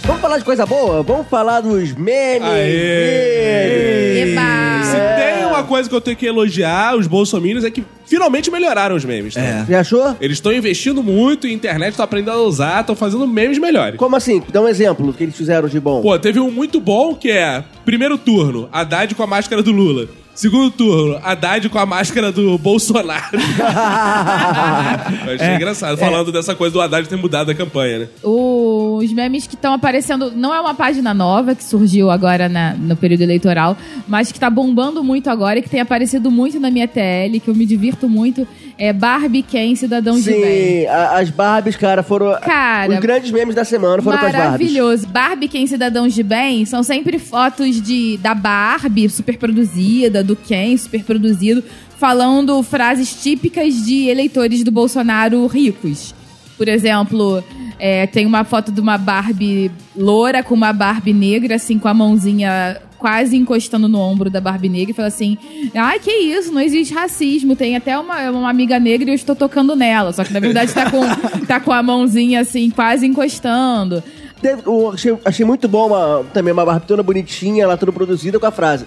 S1: Vamos falar de coisa boa? Vamos falar dos memes.
S4: Aê!
S3: Eba!
S4: Se tem uma coisa que eu tenho que elogiar, os bolsominions, é que finalmente melhoraram os memes. Né?
S2: É.
S1: Você achou?
S4: Eles estão investindo muito em internet, estão aprendendo a usar, estão fazendo memes melhores.
S1: Como assim? Dá um exemplo do que eles fizeram de bom.
S4: Pô, teve um muito bom que é primeiro turno, Haddad com a máscara do Lula. Segundo turno, Haddad com a máscara do Bolsonaro. Achei engraçado, falando dessa coisa do Haddad ter mudado a campanha, né?
S3: Os memes que estão aparecendo. Não é uma página nova que surgiu agora na- no período eleitoral, mas que tá bombando muito agora e que tem aparecido muito na minha TL, que eu me divirto muito. É Barbie Ken Cidadão de Bem.
S1: Sim, a- as Barbies, cara, foram.
S3: Cara,
S1: os grandes memes da semana foram com as Barbies.
S3: Maravilhoso. Barbie, quem cidadãos de bem, são sempre fotos de da Barbie super produzida, do Ken super produzido, falando frases típicas de eleitores do Bolsonaro ricos. Por exemplo, é, tem uma foto de uma Barbie loura com uma Barbie negra, assim, com a mãozinha quase encostando no ombro da Barbie negra e fala assim: ai, que isso, não existe racismo. Tem até uma, uma amiga negra e eu estou tocando nela. Só que na verdade tá com, tá com a mãozinha assim, quase encostando.
S1: Teve- achei, achei muito bom uma- também uma Barbie toda bonitinha, ela toda produzida com a frase.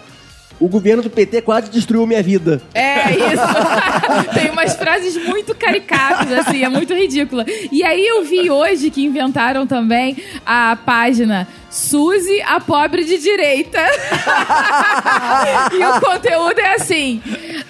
S1: O governo do PT quase destruiu minha vida.
S3: É isso. Tem umas frases muito caricatas, assim, é muito ridícula. E aí eu vi hoje que inventaram também a página Suzy, a pobre de direita. e o conteúdo é assim: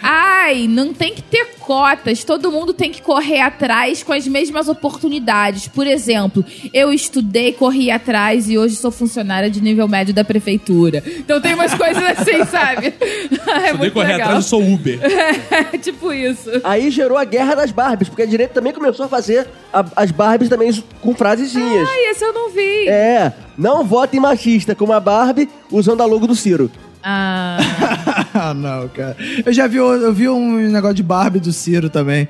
S3: ai, não tem que ter cotas, todo mundo tem que correr atrás com as mesmas oportunidades. Por exemplo, eu estudei, corri atrás e hoje sou funcionária de nível médio da prefeitura. Então tem umas coisas assim, sabe? É
S4: correr
S3: legal.
S4: atrás, eu sou Uber.
S3: É, tipo isso.
S1: Aí gerou a guerra das Barbies, porque a direita também começou a fazer a- as Barbies também com frasezinhas.
S3: Ai, esse eu não vi.
S1: É, não votem machista com uma Barbie usando a logo do Ciro.
S3: Ah,
S2: ah, não, cara. Eu já vi, eu vi um negócio de Barbie do Ciro também.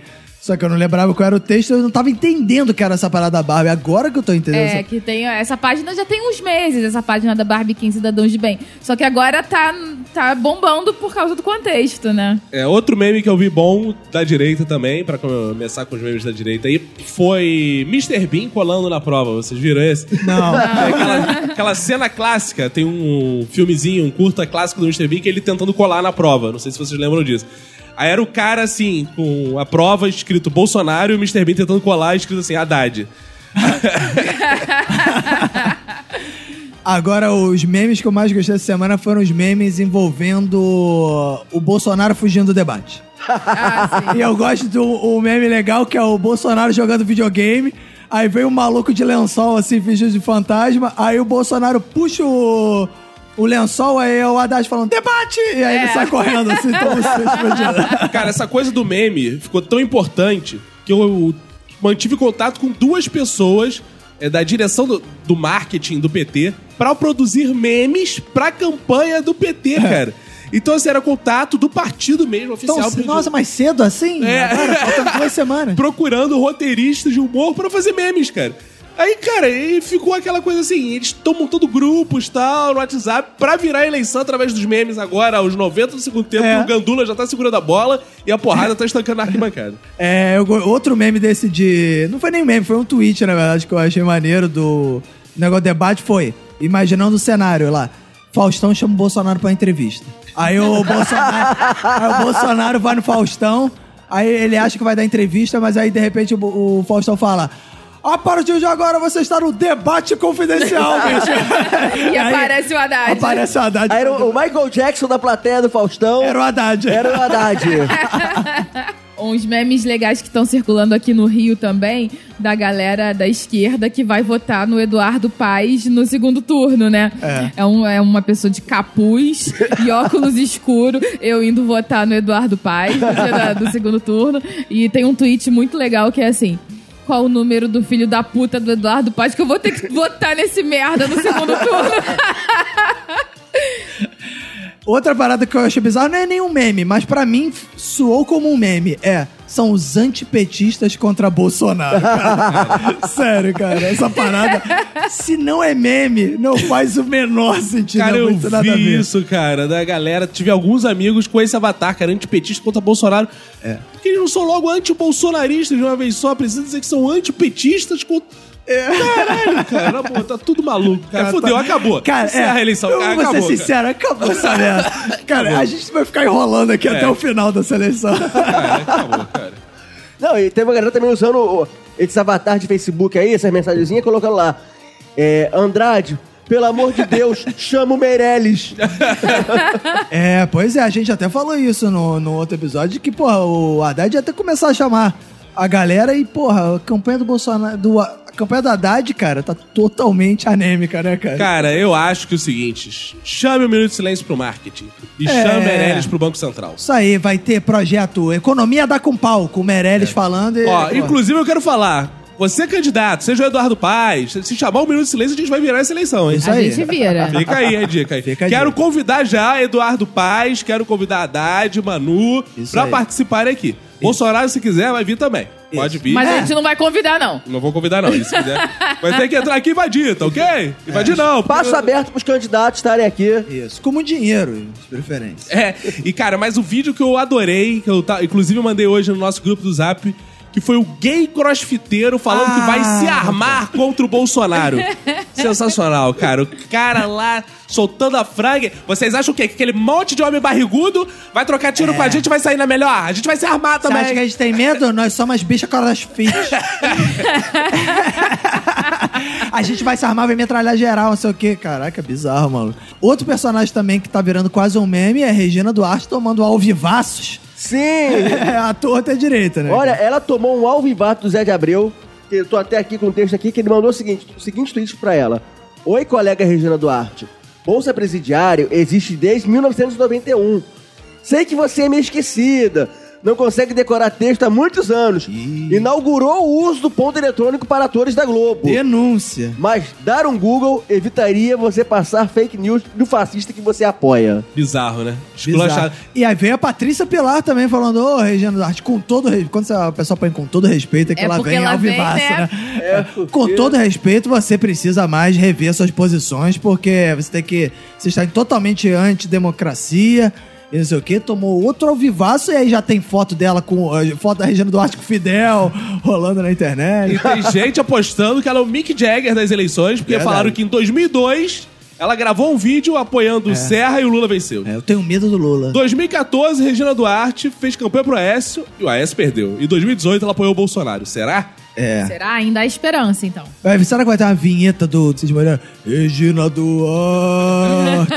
S2: Só que eu não lembrava qual era o texto, eu não tava entendendo que era essa parada da Barbie. Agora que eu tô entendendo.
S3: é,
S2: essa-
S3: que tem. Essa página já tem uns meses, essa página da Barbie 15 Cidadãos de Bem. Só que agora tá, tá bombando por causa do contexto, né?
S4: É, outro meme que eu vi bom da direita também, pra começar com os memes da direita aí, foi Mr. Bean colando na prova. Vocês viram esse?
S2: Não.
S4: É aquela, aquela cena clássica, tem um filmezinho, um curta clássico do Mr. Bean que ele tentando colar na prova. Não sei se vocês lembram disso. Aí era o cara assim, com a prova escrito Bolsonaro e o Mr. Bean tentando colar escrito assim, Haddad.
S2: Agora, os memes que eu mais gostei essa semana foram os memes envolvendo o Bolsonaro fugindo do debate.
S3: Ah, sim.
S2: E eu gosto do o meme legal que é o Bolsonaro jogando videogame. Aí vem um maluco de lençol, assim, fingindo de fantasma. Aí o Bolsonaro puxa o, o lençol, aí é o Haddad falando, debate! E aí ele
S3: É.
S2: sai correndo, assim, como se explodindo.
S4: Cara, essa coisa do meme ficou tão importante que eu mantive contato com duas pessoas é, da direção do, do marketing do PT pra produzir memes pra campanha do PT, cara. Então, assim, era contato do partido mesmo, oficial.
S2: Então, nossa, mais cedo assim?
S4: É.
S2: Agora, faltam duas semanas.
S4: procurando roteiristas de humor pra fazer memes, cara. Aí, cara, e ficou aquela coisa assim, eles estão montando grupos tal no WhatsApp pra virar eleição através dos memes agora, aos 90 do segundo tempo,
S2: É.
S4: o Gandula já tá segurando a bola e a porrada tá estancando na arquibancada.
S2: É, eu outro meme desse de. Não foi nem meme, foi um tweet, na verdade, que eu achei maneiro do negócio do debate foi. Imaginando o cenário lá. Faustão chama o Bolsonaro pra entrevista. Aí o Bolsonaro, aí o Bolsonaro vai no Faustão, aí ele acha que vai dar entrevista, mas aí de repente o, o Faustão fala. A partir de agora você está no debate confidencial, bicho.
S3: E
S2: Aí
S3: aparece o Haddad.
S2: Aparece o Haddad.
S1: Aí era o, o Michael Jackson da plateia do Faustão.
S2: Era o Haddad.
S1: Era o Haddad.
S3: Uns memes legais que estão circulando aqui no Rio também, da galera da esquerda que vai votar no Eduardo Paes no segundo turno, né?
S2: É.
S3: um- é uma pessoa de capuz e óculos escuro, eu indo votar no Eduardo Paes no dia da- do segundo turno. E tem um tweet muito legal que é assim. Qual o número do filho da puta do Eduardo Paes que eu vou ter que votar nesse merda no segundo turno?
S2: Outra parada que eu achei bizarra não é nenhum meme, mas pra mim soou como um meme. É, são os antipetistas contra Bolsonaro. cara. Sério, cara, essa parada, se não é meme, não faz o menor sentido.
S4: Cara,
S2: não
S4: eu
S2: tem nada
S4: vi isso, cara, da galera. Tive alguns amigos com esse avatar, cara, antipetista contra Bolsonaro. É. Porque eles não são logo anti-bolsonaristas de uma vez só, precisa dizer que são antipetistas contra. Caralho, cara, na boa, tá tudo maluco, cara.
S2: Cara,
S4: Fudeu,
S2: tá-
S4: acabou.
S2: Cara, é,
S4: a eleição,
S2: eu
S4: cara,
S2: vou
S4: acabou.
S2: ser sincero, acabou essa merda. Cara, a gente vai ficar enrolando aqui até o final dessa eleição.
S4: Cara, acabou, cara.
S1: Não, e teve uma galera também usando esses avatares de Facebook aí, essas mensagenzinhas, colocando lá. É, Andrade, pelo amor de Deus, chama o Meirelles.
S2: É, pois é, a gente até falou isso no, no outro episódio, que, porra, o Haddad ia até começar a chamar a galera e, porra, a campanha do Bolsonaro, do, campanha do Haddad, cara, tá totalmente anêmica, né, cara?
S4: Cara, eu acho que é o seguinte: chame o Minuto de Silêncio pro marketing e
S2: É.
S4: chame Meirelles pro Banco Central.
S2: Isso aí, vai ter projeto Economia dá com pau, com o Meirelles falando e...
S4: É. Ó, inclusive eu quero falar. Você é candidato, seja o Eduardo Paz, se chamar o Minuto de Silêncio, a gente vai virar essa eleição, hein?
S2: Isso
S3: A
S2: aí.
S3: gente vira.
S4: Fica aí a dica aí.
S2: Fica a
S4: quero
S2: dica.
S4: convidar já Eduardo Paz, quero convidar Haddad, Manu,
S2: Isso
S4: pra
S2: aí.
S4: participarem aqui. Bolsonaro, se quiser, vai vir também. Pode vir.
S3: Mas
S2: É.
S3: a gente não vai convidar, não.
S4: Não vou convidar, não. E se quiser. Vai ter que entrar aqui e invadir, tá ok? Invadir não. porque-
S1: Passo aberto pros candidatos estarem aqui.
S2: Isso, como dinheiro, de preferência.
S4: É, e cara, mas o vídeo que eu adorei, que eu tá, inclusive eu mandei hoje no nosso grupo do Zap, que foi o gay crossfiteiro falando que vai se
S2: Ah,
S4: armar contra o Bolsonaro. Sensacional, cara. O cara lá soltando a franga. Vocês acham o quê? Que aquele monte de homem barrigudo vai trocar tiro com a gente e vai sair na melhor? A gente vai se armar
S2: Você
S4: também.
S2: acha que a gente tem medo? Nós somos as bichas crossfit. a gente vai se armar, vai metralhar geral, não sei o quê. Caraca, bizarro, mano. Outro personagem também que tá virando quase um meme é Regina Duarte tomando alvivaços.
S1: Sim!
S2: É, a torta é direita, né?
S1: Olha, ela tomou um alvivato do Zé de Abreu. Que eu tô até aqui com um texto aqui que ele mandou o seguinte, o seguinte tweet pra ela. Oi, colega Regina Duarte. Bolsa Presidiário existe desde 1991. Sei que você é meio esquecida. Não consegue decorar texto há muitos anos. Inaugurou o uso do ponto eletrônico para atores da Globo.
S2: Denúncia.
S1: Mas dar um Google evitaria você passar fake news do fascista que você apoia.
S4: Bizarro, né?
S2: Bizarro. E aí veio a Patrícia Pilar também falando, ô, Regina Duarte, com todo respeito. Quando a pessoa põe com todo respeito, é que
S3: É
S2: ela vem
S3: ela vem,
S2: alvivaça,
S3: né?
S2: né?
S1: É, porque-
S2: Com todo respeito, você precisa mais rever suas posições, porque você tem que. Você está em totalmente antidemocracia. E não sei o que, tomou outro alvivaço e aí já tem foto dela com. eh, Foto da Regina Duarte com o Fidel rolando na internet.
S4: E tem gente apostando que ela é o Mick Jagger das eleições, porque
S2: Verdade.
S4: falaram que em 2002 ela gravou um vídeo apoiando o Serra e o Lula venceu.
S2: É, eu tenho medo do Lula.
S4: 2014, Regina Duarte fez campanha pro Aécio e o Aécio perdeu. Em 2018, ela apoiou o Bolsonaro. Será?
S2: É.
S3: Será? Ainda há esperança, então.
S2: Vai, será que vai ter uma vinheta do Cid Moreira? Regina Duarte.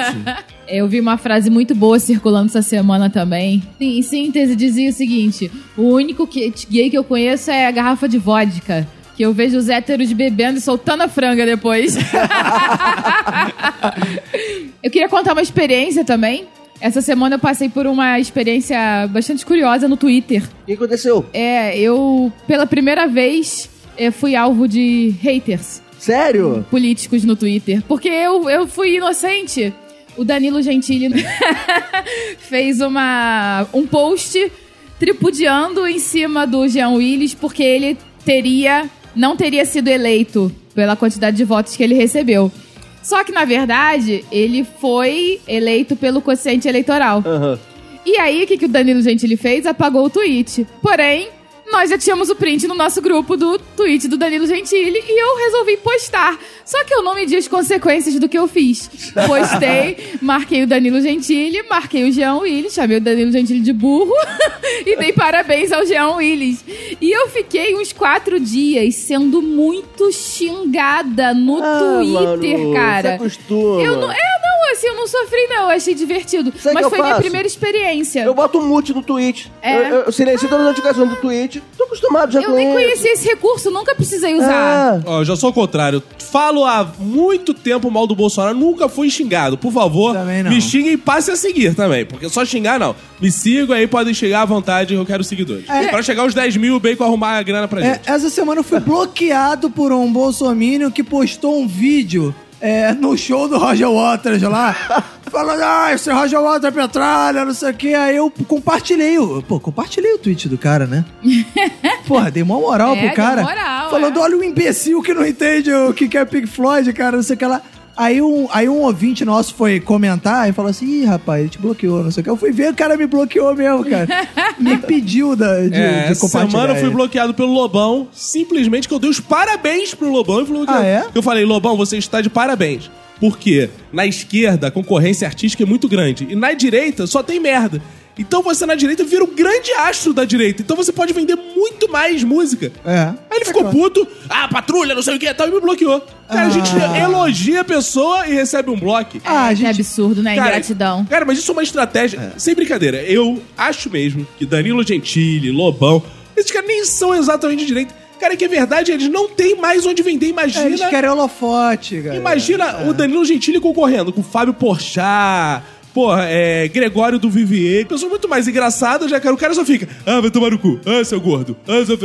S3: Eu vi uma frase muito boa circulando essa semana também. Sim, Em síntese, dizia o seguinte: o único que- gay que eu conheço é a garrafa de vodka. Que eu vejo os héteros bebendo e soltando a franga depois. eu queria contar uma experiência também. Essa semana eu passei por uma experiência bastante curiosa no Twitter.
S1: O que aconteceu?
S3: É, eu, pela primeira vez, fui alvo de haters
S1: Sério?
S3: políticos no Twitter. Porque eu, eu fui inocente. O Danilo Gentili fez uma, um post tripudiando em cima do Jean Willis porque ele teria não teria sido eleito pela quantidade de votos que ele recebeu. Só que, na verdade, ele foi eleito pelo quociente eleitoral.
S1: Aham.
S3: E aí, o que, que o Danilo Gentili fez? Apagou o tweet. Porém, nós já tínhamos o print no nosso grupo do tweet do Danilo Gentili e eu resolvi postar. Só que eu não medi as consequências do que eu fiz. Postei, marquei o Danilo Gentili, marquei o Jean Willis, chamei o Danilo Gentili de burro e dei parabéns ao Jean Willis. E eu fiquei uns quatro dias sendo muito xingada no
S1: Ah,
S3: Twitter, cara.
S1: Se acostuma.
S3: Eu não, é, não, assim, eu não sofri, não. Eu achei divertido.
S1: Sabe
S3: Mas foi
S1: eu
S3: minha
S1: faço?
S3: primeira experiência.
S1: Eu boto um mute no tweet.
S3: É?
S1: Eu, eu silencio todas as notificações do tweet. Tô acostumado já
S3: Eu
S1: com
S3: nem
S1: isso.
S3: conhecia esse recurso, nunca precisei usar.
S1: Ah,
S4: Ó, eu já sou o contrário. Falo há muito tempo mal do Bolsonaro, nunca fui xingado. Por favor,
S2: Também não.
S4: me xinguem e passe a seguir também. Porque só xingar, não. Me sigam aí, podem chegar à vontade, eu quero seguidores.
S2: É.
S4: Pra chegar aos 10 mil, o Bacon arrumar a grana pra
S2: É,
S4: gente.
S2: essa semana eu fui bloqueado por um bolsominion que postou um vídeo é, no show do Roger Waters lá. Falando, ah, esse Roger Waters é petralha, não sei o que. Aí eu compartilhei. o- Pô, compartilhei o tweet do cara, né? Porra, dei uma moral
S3: É,
S2: pro
S3: deu
S2: cara.
S3: moral,
S2: falando,
S3: é.
S2: olha o imbecil que não entende o que que é Pink Floyd, cara, não sei o que lá. Aí um, aí um ouvinte nosso foi comentar e falou assim: Ih, rapaz, ele te bloqueou, não sei o que. Eu fui ver, o cara me bloqueou mesmo, cara. me pediu da, de,
S4: É,
S2: de
S4: essa
S2: compartilhar.
S4: semana eu fui bloqueado pelo Lobão, simplesmente que eu dei os parabéns pro Lobão e falou que
S2: Ah, é?
S4: eu falei, Lobão, você está de parabéns. Por quê? Na esquerda, a concorrência artística é muito grande. E na direita só tem merda. Então você na direita vira o grande astro da direita. Então você pode vender muito mais música.
S2: É.
S4: Aí ele ficou
S2: claro.
S4: puto, ah, patrulha, não sei o que e tal, e me bloqueou. Cara, a gente
S2: Ah.
S4: elogia a pessoa e recebe um bloco.
S2: Ah,
S3: É
S2: gente.
S3: absurdo, né?
S4: Cara,
S3: Ingratidão.
S4: Cara, mas isso é uma estratégia. Sem brincadeira, eu acho mesmo que Danilo Gentili, Lobão, esses caras nem são exatamente de direita. Cara, é que é verdade, eles não têm mais onde vender.
S2: É,
S4: Imagina.
S2: eles querem holofote, cara.
S4: Imagina o Danilo Gentili concorrendo com o Fábio Porchat. Porra, é, Gregório do Vivier, pessoas muito mais engraçadas, já, cara. O cara só fica, ah, vai tomar no cu, ah, seu gordo, ah, seu...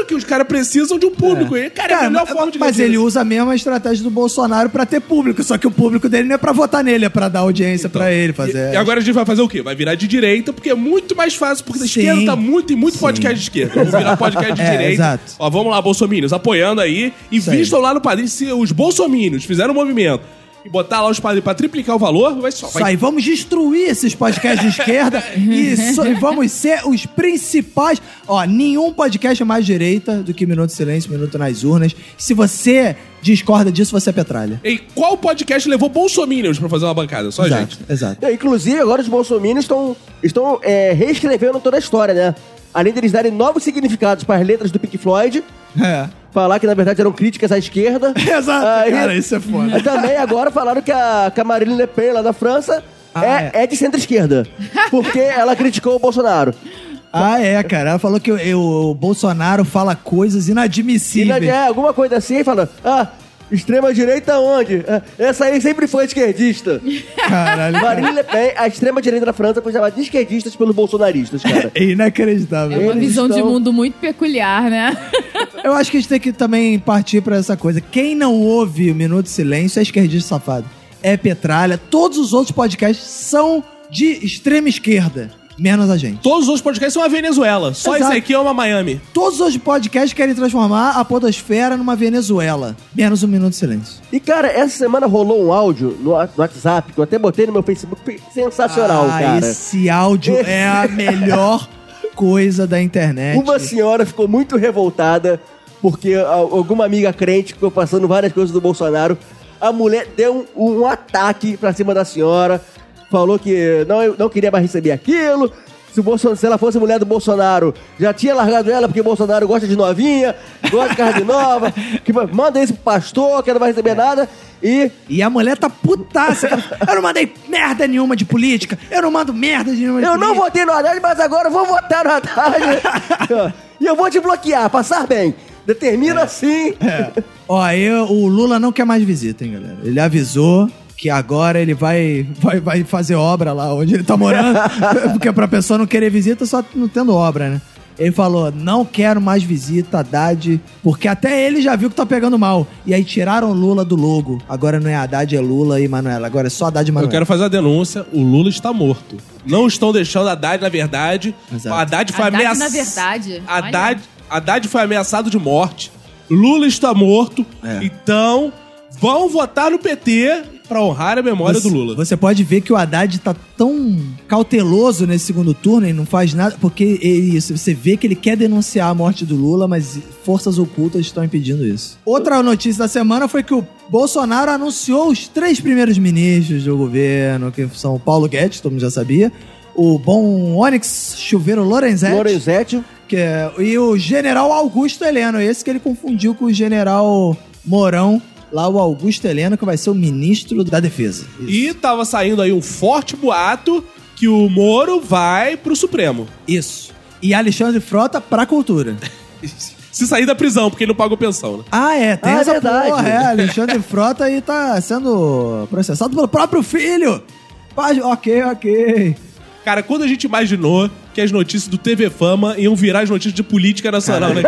S4: fe-". Claro que os caras precisam de um público. E, cara, é a melhor
S2: mas-
S4: forma de
S2: Mas ele
S4: dinheiro.
S2: usa a mesma estratégia do Bolsonaro pra ter público, só que o público dele não é pra votar nele, é pra dar audiência pra ele, fazer.
S4: E, e agora a gente vai fazer o quê? Vai virar de direita, porque é muito mais fácil, porque a
S2: Sim.
S4: esquerda tá muito, em muito podcast de esquerda. Vamos virar podcast de
S2: É,
S4: direita.
S2: exato.
S4: Ó, vamos lá, bolsominions, apoiando aí.
S2: Isso aí.
S4: Invistam lá no padrinho. Se os bolsominions fizeram um movimento e botar lá os padrinhos pra triplicar o valor, vai só.
S2: Isso
S4: Vai
S2: aí, vamos destruir esses podcasts de esquerda e, so- vamos ser os principais. Ó, nenhum podcast é mais direita do que Minuto de Silêncio, Minuto nas Urnas. Se você discorda disso, você é petralha.
S4: E qual podcast levou bolsominions pra fazer uma bancada? Só a
S2: exato,
S4: gente.
S2: exato.
S1: Inclusive, agora os bolsominions estão estão é, reescrevendo toda a história, né? Além deles darem novos significados para as letras do Pink Floyd,
S2: É.
S1: falar que na verdade eram críticas à esquerda.
S2: Exato,
S1: Aí-
S2: cara, isso é foda.
S1: Aí Também agora falaram que a, que a Marine Le Pen lá da França
S2: Ah,
S1: é,
S2: é.
S1: é de centro-esquerda. Porque ela criticou o Bolsonaro.
S2: Ah, é, cara. Ela falou que o, o Bolsonaro fala coisas
S1: E na,
S2: inadmissíveis.
S1: é, alguma coisa assim, aí fala, ah, extrema-direita onde? Ah, Essa aí sempre foi esquerdista.
S2: Caralho, cara.
S1: Marine Le Pen, a extrema-direita da França, foi chamada de esquerdistas pelos bolsonaristas, cara.
S2: É inacreditável.
S3: É uma
S1: Eles
S3: visão de
S1: estão-
S3: mundo muito peculiar, né?
S2: Eu acho que a gente tem que também partir pra essa coisa. Quem não ouve o Minuto de Silêncio é esquerdista safado. É petralha. Todos os outros podcasts são de extrema esquerda. Menos a gente.
S4: Todos os outros podcasts são uma Venezuela. Só
S2: Exato.
S4: esse aqui é uma Miami.
S2: Todos os outros podcasts querem transformar a podosfera numa Venezuela. Menos o Minuto de Silêncio.
S1: E, cara, essa semana rolou um áudio no, no WhatsApp, que eu até botei no meu Facebook, sensacional,
S2: ah,
S1: cara.
S2: esse áudio é a melhor coisa da internet.
S1: Uma senhora ficou muito revoltada porque a- alguma amiga crente ficou passando várias coisas do Bolsonaro. A mulher deu um, um ataque pra cima da senhora, falou que não, não queria mais receber aquilo. Se, o Bolsonaro, se ela fosse mulher do Bolsonaro, já tinha largado ela porque o Bolsonaro gosta de novinha, gosta de carne nova, que manda isso pro pastor, que não vai receber nada. E
S2: E a mulher tá putaça. Eu não mandei merda nenhuma de política. Eu não mando merda nenhuma de
S1: eu não
S2: política.
S1: votei no Haddad, mas agora eu vou votar no Haddad. e eu vou te bloquear, passar bem. Determina assim.
S2: Ó, eu, o Lula não quer mais visita, hein, galera. Ele avisou que agora ele vai, vai, vai fazer obra lá onde ele tá morando. porque pra pessoa não querer visita, só não tendo obra, né? Ele falou, não quero mais visita, Haddad, porque até ele já viu que tá pegando mal. E aí tiraram o Lula do logo. Agora não é Haddad, é Lula e Manuela. Agora é só Haddad e
S4: Eu
S2: Manuela.
S4: quero fazer a denúncia: o Lula está morto. Não estão deixando a Haddad, na verdade.
S2: Exato.
S4: Haddad foi ameaçado.
S3: na verdade,
S4: Haddad, Haddad foi ameaçado de morte. Lula está morto.
S2: É.
S4: Então, vão votar no PT pra honrar a memória
S2: Você-
S4: do Lula.
S2: Você pode ver que o Haddad tá tão cauteloso nesse segundo turno e não faz nada, porque ele- isso, você vê que ele quer denunciar a morte do Lula, mas forças ocultas estão impedindo isso. Outra notícia da semana foi que o Bolsonaro anunciou os três primeiros ministros do governo, que são Paulo Guedes, todo mundo já sabia, o bom Onyx Chuveiro Lorenzetti,
S1: Lorenzetti.
S2: que é- e o general Augusto Heleno, esse que ele confundiu com o general Mourão, lá o Augusto Heleno, que vai ser o ministro da defesa. Isso.
S4: E tava saindo aí um forte boato que o Moro vai pro Supremo.
S2: Isso. E Alexandre Frota pra cultura.
S4: Se sair da prisão, porque ele não pagou pensão, né?
S2: Ah, é, tem
S1: Ah, é
S2: essa
S1: verdade.
S2: porra, é. Alexandre Frota aí tá sendo processado pelo próprio filho. Paz- Ok, ok.
S4: Cara, quando a gente imaginou que as notícias do TV Fama iam virar as notícias de política nacional, né?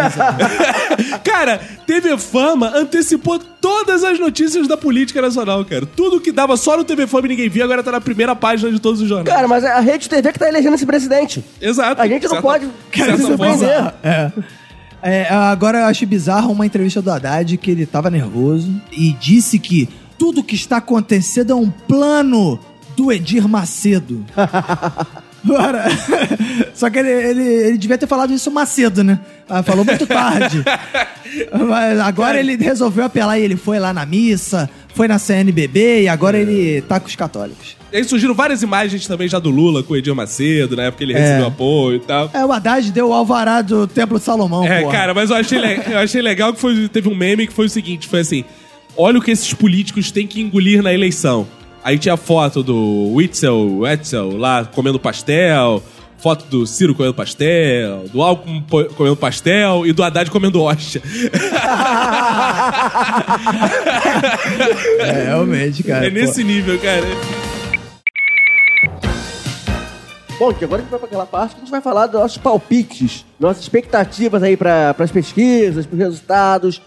S4: cara, TV Fama antecipou todas as notícias da política nacional, cara. Tudo que dava só no TV Fama e ninguém via, agora tá na primeira página de todos os jornais.
S1: Cara, mas é a rede TV que tá elegendo esse presidente.
S4: Exato.
S1: A gente não
S4: Certa-
S1: pode
S4: certa
S1: se
S4: forma.
S1: surpreender.
S2: É. É, agora eu acho bizarro uma entrevista do Haddad que ele tava nervoso e disse que tudo que está acontecendo é um plano do Edir Macedo. Agora, só que ele, ele, ele devia ter falado isso mais cedo, né? Ah, Falou muito tarde. Mas agora ele resolveu apelar e ele foi lá na missa, foi na CNBB e agora ele tá com os católicos.
S4: E aí surgiram várias imagens também já do Lula com o Edir Macedo, na época que ele
S2: É.
S4: recebeu apoio e tal.
S2: É, o Haddad deu o alvará do Templo de Salomão,
S4: É,
S2: porra.
S4: cara, mas eu achei, eu achei legal que foi, teve um meme que foi o seguinte: foi assim: olha o que esses políticos têm que engolir na eleição. Aí tinha foto do Witzel, Wetzel lá comendo pastel, foto do Ciro comendo pastel, do Alckmin comendo pastel e do Haddad comendo hóstia.
S2: É, realmente, cara.
S4: é nesse nível, cara.
S1: Bom, que agora a gente vai para aquela parte que a gente vai falar dos nossos palpites, nossas expectativas aí para as pesquisas, para os resultados.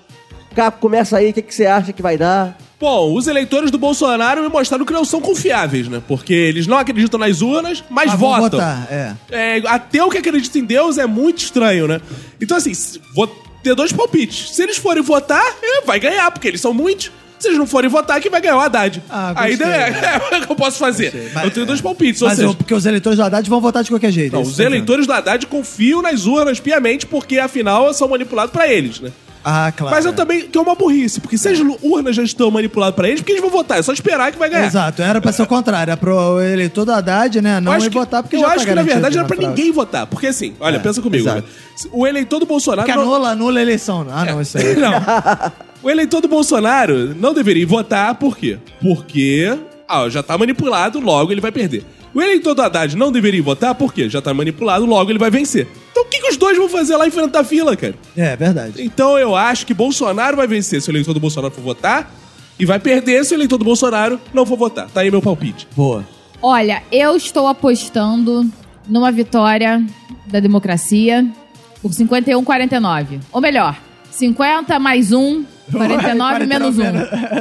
S1: Capo, começa aí, o que, que você acha que vai dar?
S4: Bom, os eleitores do Bolsonaro me mostraram que não são confiáveis, né? Porque eles não acreditam nas urnas, mas
S2: Ah,
S4: votam.
S2: votar, é.
S4: É, ateu que acredita em Deus é muito estranho, né? Então, assim, vou ter dois palpites. Se eles forem votar, é, vai ganhar, porque eles são muitos. Se eles não forem votar, quem vai ganhar é o Haddad.
S2: Ah,
S4: Aí é, é, o que eu posso fazer.
S2: Mas-
S4: eu tenho dois palpites, ou
S2: Mas
S4: seja,
S2: eu- porque os eleitores do Haddad vão votar de qualquer jeito.
S4: não,
S2: é
S4: os
S2: tô
S4: eleitores do Haddad confiam nas urnas piamente, porque afinal são manipulados pra eles, né?
S2: Ah, claro.
S4: Mas eu
S2: é.
S4: também, que é uma burrice, porque se as urnas já estão manipuladas pra eles, porque eles vão votar? É só esperar que vai ganhar.
S2: Exato, era pra ser o contrário. Era pro eleitor do Haddad, né? Não
S4: eu acho
S2: ir
S4: que,
S2: votar porque
S4: eu
S2: já
S4: acho
S2: tá
S4: que na verdade era
S2: na
S4: pra
S2: fraude.
S4: ninguém votar. Porque assim, olha,
S2: É,
S4: pensa comigo. né? O eleitor do Bolsonaro.
S2: Que
S4: não-
S2: anula, anula a eleição. Ah, não, isso aí.
S4: Não. O eleitor do Bolsonaro não deveria votar, por quê? Porque ah, já tá manipulado, logo ele vai perder. O eleitor do Haddad não deveria votar, por quê? Já tá manipulado, logo ele vai vencer. Então o que, que os dois vão fazer lá enfrentar a fila, cara?
S2: É, verdade.
S4: Então eu acho que Bolsonaro vai vencer se o eleitor do Bolsonaro for votar, e vai perder se o eleitor do Bolsonaro não for votar. Tá aí meu palpite.
S2: Boa.
S3: Olha, eu estou apostando numa vitória da democracia por 51,49. Ou melhor, 50 mais 1, 49 menos 1.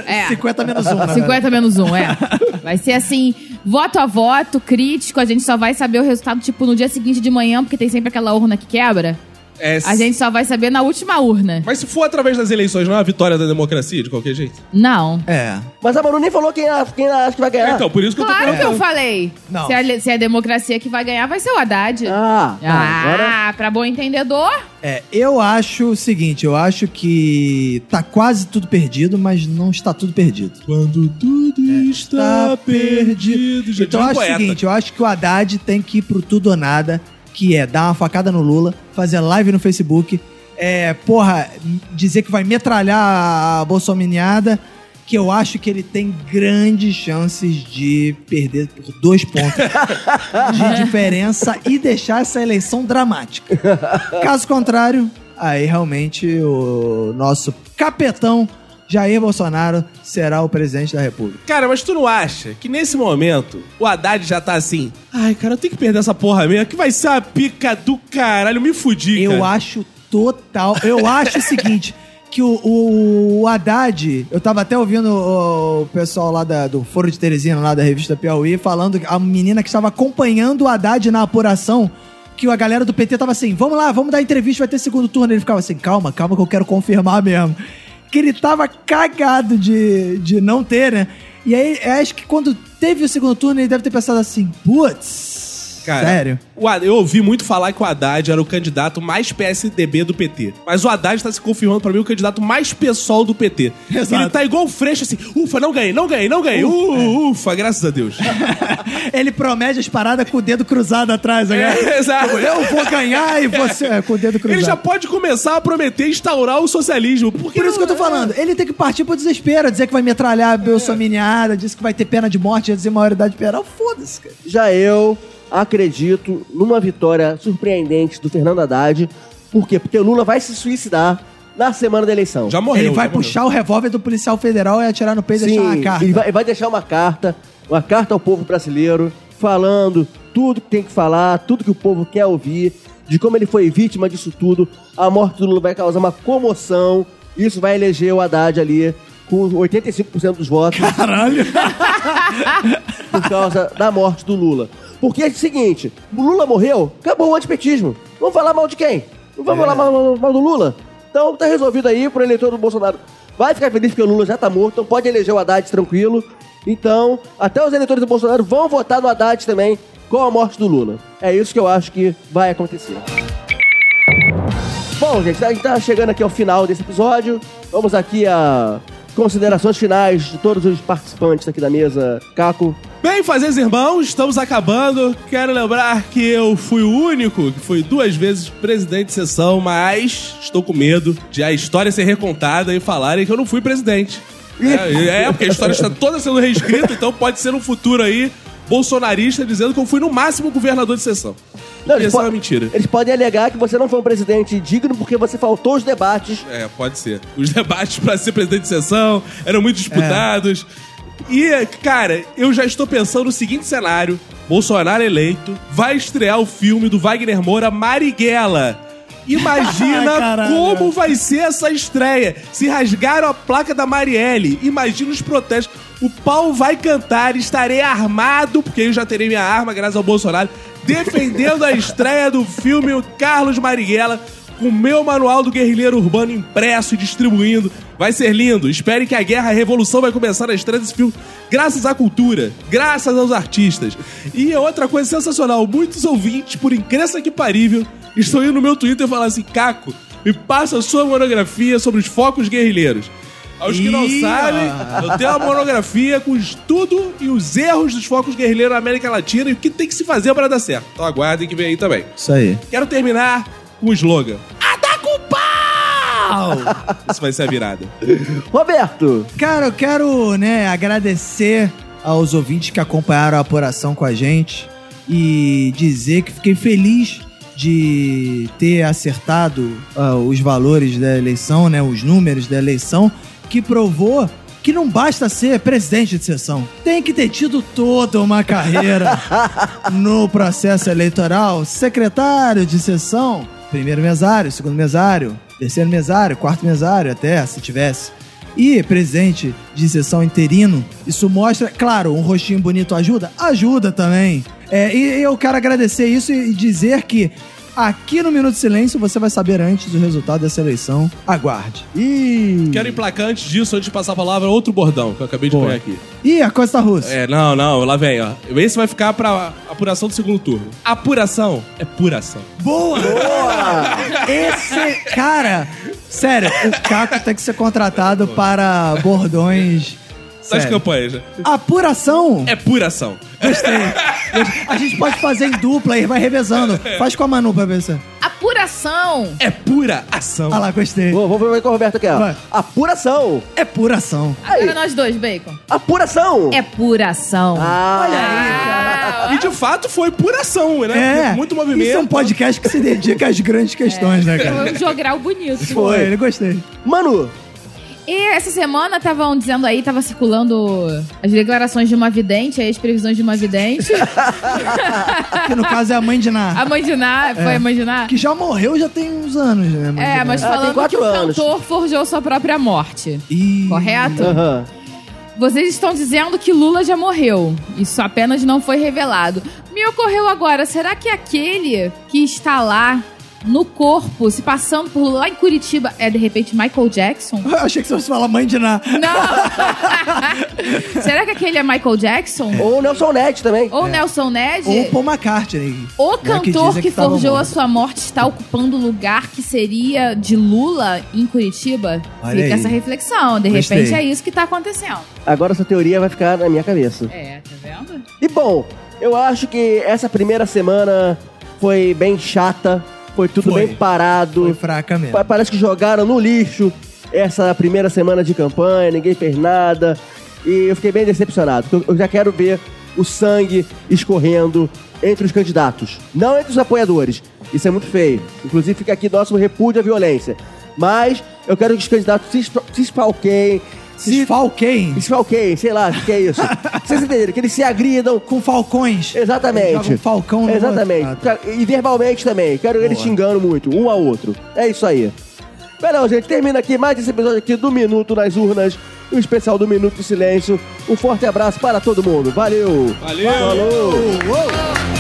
S3: É.
S2: 50 menos 1, né?
S3: 50 menos 1, é. Vai ser assim, voto a voto, crítico, a gente só vai saber o resultado, tipo, no dia seguinte de manhã, porque tem sempre aquela urna que quebra.
S4: É,
S3: A gente só vai saber na última urna.
S4: Mas se for através das eleições, não é a vitória da democracia, de qualquer jeito?
S3: Não.
S2: É.
S1: Mas a Manu nem falou quem, a- quem ela acha que vai ganhar.
S4: Então, por isso que eu tô
S3: Claro que eu falei.
S2: Não.
S3: Se, a, se a democracia que vai ganhar, vai ser o Haddad.
S1: Ah, tá,
S3: Ah,
S1: agora...
S3: pra bom entendedor.
S2: É, eu acho o seguinte, eu acho que tá quase tudo perdido, mas não está tudo perdido.
S4: Quando tudo está perdido. Já
S2: Então
S4: diz
S2: eu
S4: um
S2: acho o seguinte, eu acho que o Haddad tem que ir pro tudo ou nada, que é dar uma facada no Lula, fazer live no Facebook, é, porra, dizer que vai metralhar a bolsominiada, que eu acho que ele tem grandes chances de perder por dois pontos de diferença e deixar essa eleição dramática. Caso contrário, aí realmente o nosso capetão Jair Bolsonaro será o presidente da República.
S4: Cara, mas tu não acha que nesse momento o Haddad já tá assim? Ai, cara, eu tenho que perder essa porra mesmo, que vai ser uma pica do caralho, me fudi,
S2: Eu
S4: cara.
S2: acho total. Eu acho o seguinte. Que o, o, o Haddad, eu tava até ouvindo o, o pessoal lá da- do Foro de Teresina, lá da revista Piauí, falando, que a menina que estava acompanhando o Haddad na apuração, que a galera do PT tava assim, vamos lá, vamos dar entrevista, vai ter segundo turno. Ele ficava assim, calma, calma que eu quero confirmar mesmo. Que ele tava cagado de, de não ter, né? E aí, acho que quando teve o segundo turno, ele deve ter pensado assim, putz,
S4: Cara,
S2: sério?
S4: o eu ouvi muito falar que o Haddad era o candidato mais PSDB do PT. Mas o Haddad tá se confirmando pra mim o candidato mais PSOL do PT.
S2: Exato.
S4: Ele tá igual o Freixo, assim, ufa, não ganhei, não ganhei, não ganhei. Uh, ufa, graças a Deus.
S2: Ele promete as paradas com o dedo cruzado atrás, né?
S4: É, exato.
S2: Eu vou ganhar e você é, com o dedo cruzado.
S4: Ele já pode começar a prometer instaurar o socialismo. Porque
S2: Por isso que eu tô falando, ele tem que partir pro desespero, dizer que vai metralhar a Bolsominiada, dizer que vai ter pena de morte, ia dizer maioridade penal. Foda-se, cara.
S1: Já eu acredito numa vitória surpreendente do Fernando Haddad. Por quê? Porque o Lula vai se suicidar na semana da eleição.
S4: Já morreu.
S2: ele vai
S4: já morreu.
S2: puxar o revólver do policial federal e atirar no peito e
S1: Sim,
S2: deixar uma carta.
S1: Ele vai, ele vai deixar uma carta, uma carta ao povo brasileiro, falando tudo que tem que falar, tudo que o povo quer ouvir, de como ele foi vítima disso tudo. A morte do Lula vai causar uma comoção. Isso vai eleger o Haddad ali com 85% dos votos.
S2: Caralho.
S1: por causa da morte do Lula. Porque é o seguinte, o Lula morreu, acabou o antipetismo. Vamos falar mal de quem? Não vamos falar mal, mal- mal do Lula? Então tá resolvido aí pro eleitor do Bolsonaro. Vai ficar feliz porque o Lula já tá morto, então pode eleger o Haddad tranquilo. Então, até os eleitores do Bolsonaro vão votar no Haddad também com a morte do Lula. É isso que eu acho que vai acontecer. Bom, gente, a gente tá chegando aqui ao final desse episódio. Vamos aqui a considerações finais de todos os participantes aqui da mesa. Caco,
S4: Bem, fazeres irmãos, estamos acabando. Quero lembrar que eu fui o único que foi duas vezes presidente de sessão, mas estou com medo de a história ser recontada e falarem que eu não fui presidente. É, é, porque a história está toda sendo reescrita, então pode ser no futuro aí bolsonarista dizendo que eu fui no máximo governador de sessão.
S1: Não,
S4: Isso
S1: eles
S4: é
S1: po-
S4: uma mentira.
S1: Eles podem alegar que você não foi um presidente digno porque você faltou os debates.
S4: É, pode ser. Os debates para ser presidente de sessão eram muito disputados. E, cara, eu já estou pensando no seguinte cenário. Bolsonaro eleito, vai estrear o filme do Wagner Moura, Marighella. Imagina como vai ser essa estreia. Se rasgaram a placa da Marielle, imagina os protestos. O pau vai cantar, estarei armado, porque eu já terei minha arma, graças ao Bolsonaro, defendendo a estreia do filme Carlos Marighella, com o meu manual do guerrilheiro urbano impresso e distribuindo. Vai ser lindo. Espere que a guerra, a revolução vai começar na estreia desse filme, graças à cultura, graças aos artistas. E outra coisa sensacional, muitos ouvintes, por incrença que parível, estão indo no meu Twitter e falando assim, Caco, me passa a sua monografia sobre os focos guerrilheiros. Aos que não
S2: Ih,
S4: sabem, eu tenho uma monografia com o estudo e os erros dos focos guerrilheiros na América Latina e o que tem que se fazer para dar certo. Então aguardem que vem aí também.
S2: Isso aí.
S4: Quero terminar com o slogan. Ataca o pau! Isso vai ser a virada.
S1: Roberto,
S2: Cara, eu quero, né, agradecer aos ouvintes que acompanharam a apuração com a gente e dizer que fiquei feliz de ter acertado ah, os valores da eleição, né, os números da eleição, que provou que não basta ser presidente de sessão. Tem que ter tido toda uma carreira no processo eleitoral, secretário de sessão, primeiro mesário, segundo mesário, terceiro mesário, quarto mesário, até se tivesse. E presidente de sessão interino, isso mostra, claro, um rostinho bonito ajuda? Ajuda também. É, e eu quero agradecer isso e dizer que aqui no Minuto de Silêncio você vai saber antes o resultado dessa eleição. Aguarde.
S1: Ih,
S4: Quero emplacar antes disso, antes de passar a palavra, outro bordão que eu acabei de
S2: Boa.
S4: pôr aqui.
S2: E a Costa Russa?
S4: É, não, não, lá vem, ó. Esse vai ficar pra apuração do segundo turno. Apuração é puração.
S2: Boa! Esse, cara, sério, o Caco tem que ser contratado para bordões.
S4: Das
S2: sério.
S4: campanhas, né?
S2: Apuração?
S4: É puração.
S2: Gostei. A gente pode fazer em dupla aí, vai revezando. Faz com a Manu pra ver se.
S3: Apuração.
S4: É pura ação.
S2: Ah lá, gostei.
S1: vou, vou ver com o Roberto aqui, ó.
S2: Vai.
S1: Apuração.
S2: É puração.
S3: Agora nós dois, Bacon.
S1: Apuração.
S3: É puração.
S1: Ah,
S3: Ah,
S4: E de fato foi puração, né?
S2: É.
S4: Muito movimento.
S2: Isso é um podcast que se dedica às grandes questões, né, cara?
S3: Foi um jogral bonito.
S2: Foi, ele gostei.
S1: Manu,
S3: E essa semana estavam dizendo aí, tava circulando as declarações de uma vidente, aí as previsões de uma vidente.
S2: Que no caso é a mãe de Ná.
S3: a mãe de Ná, foi a mãe de Ná?
S2: Que já morreu já tem uns anos, né? mãe de
S3: É,
S2: Ná?
S3: mas
S1: Ah, tem
S3: falando que
S1: quatro
S3: o
S1: anos.
S3: cantor forjou sua própria morte.
S2: Ih.
S3: Correto?
S1: aham.
S3: Vocês estão dizendo que Lula já morreu. Isso apenas não foi revelado. Me ocorreu agora, será que aquele que está lá no corpo, se passando por lá em Curitiba, é de repente Michael Jackson?
S2: Eu achei que você fosse falar mãe de Ná.
S3: Não! será que aquele é Michael Jackson?
S1: Ou Nelson Ned também.
S3: Ou Nelson Ned?
S2: Ou Paul McCartney.
S3: O
S2: né,
S3: cantor
S2: dizem
S3: que,
S2: tava
S3: forjou a sua morte está ocupando o lugar que seria de Lula em Curitiba?
S2: Olha
S3: Fica
S2: aí.
S3: essa reflexão. De
S2: Gostei.
S3: repente é isso que está acontecendo.
S1: Agora essa teoria vai ficar na minha cabeça.
S3: É, tá vendo?
S1: E bom, eu acho que essa primeira semana foi bem chata, foi tudo
S2: Foi.
S1: bem parado.
S2: Foi fraca mesmo.
S1: Pa- Parece que jogaram no lixo essa primeira semana de campanha, ninguém fez nada. E eu fiquei bem decepcionado, eu já quero ver o sangue escorrendo entre os candidatos, não entre os apoiadores. Isso é muito feio. Inclusive fica aqui nosso repúdio à violência. Mas eu quero que os candidatos se, se espalqueiem,
S2: Se
S1: se
S2: falquem
S1: sei lá o que é isso. Vocês entenderam? Que eles se agridam,
S2: com falcões.
S1: Exatamente.
S2: Jogam um falcão no
S1: Exatamente.
S2: outro. Ah, tá.
S1: E verbalmente também. Quero eles xingando muito, um ao outro. É isso aí. Não, gente, termina aqui mais esse episódio aqui do Minuto nas Urnas, o especial do Minuto de Silêncio. Um forte abraço para todo mundo. Valeu!
S4: Valeu!
S1: Falou!
S2: Uou.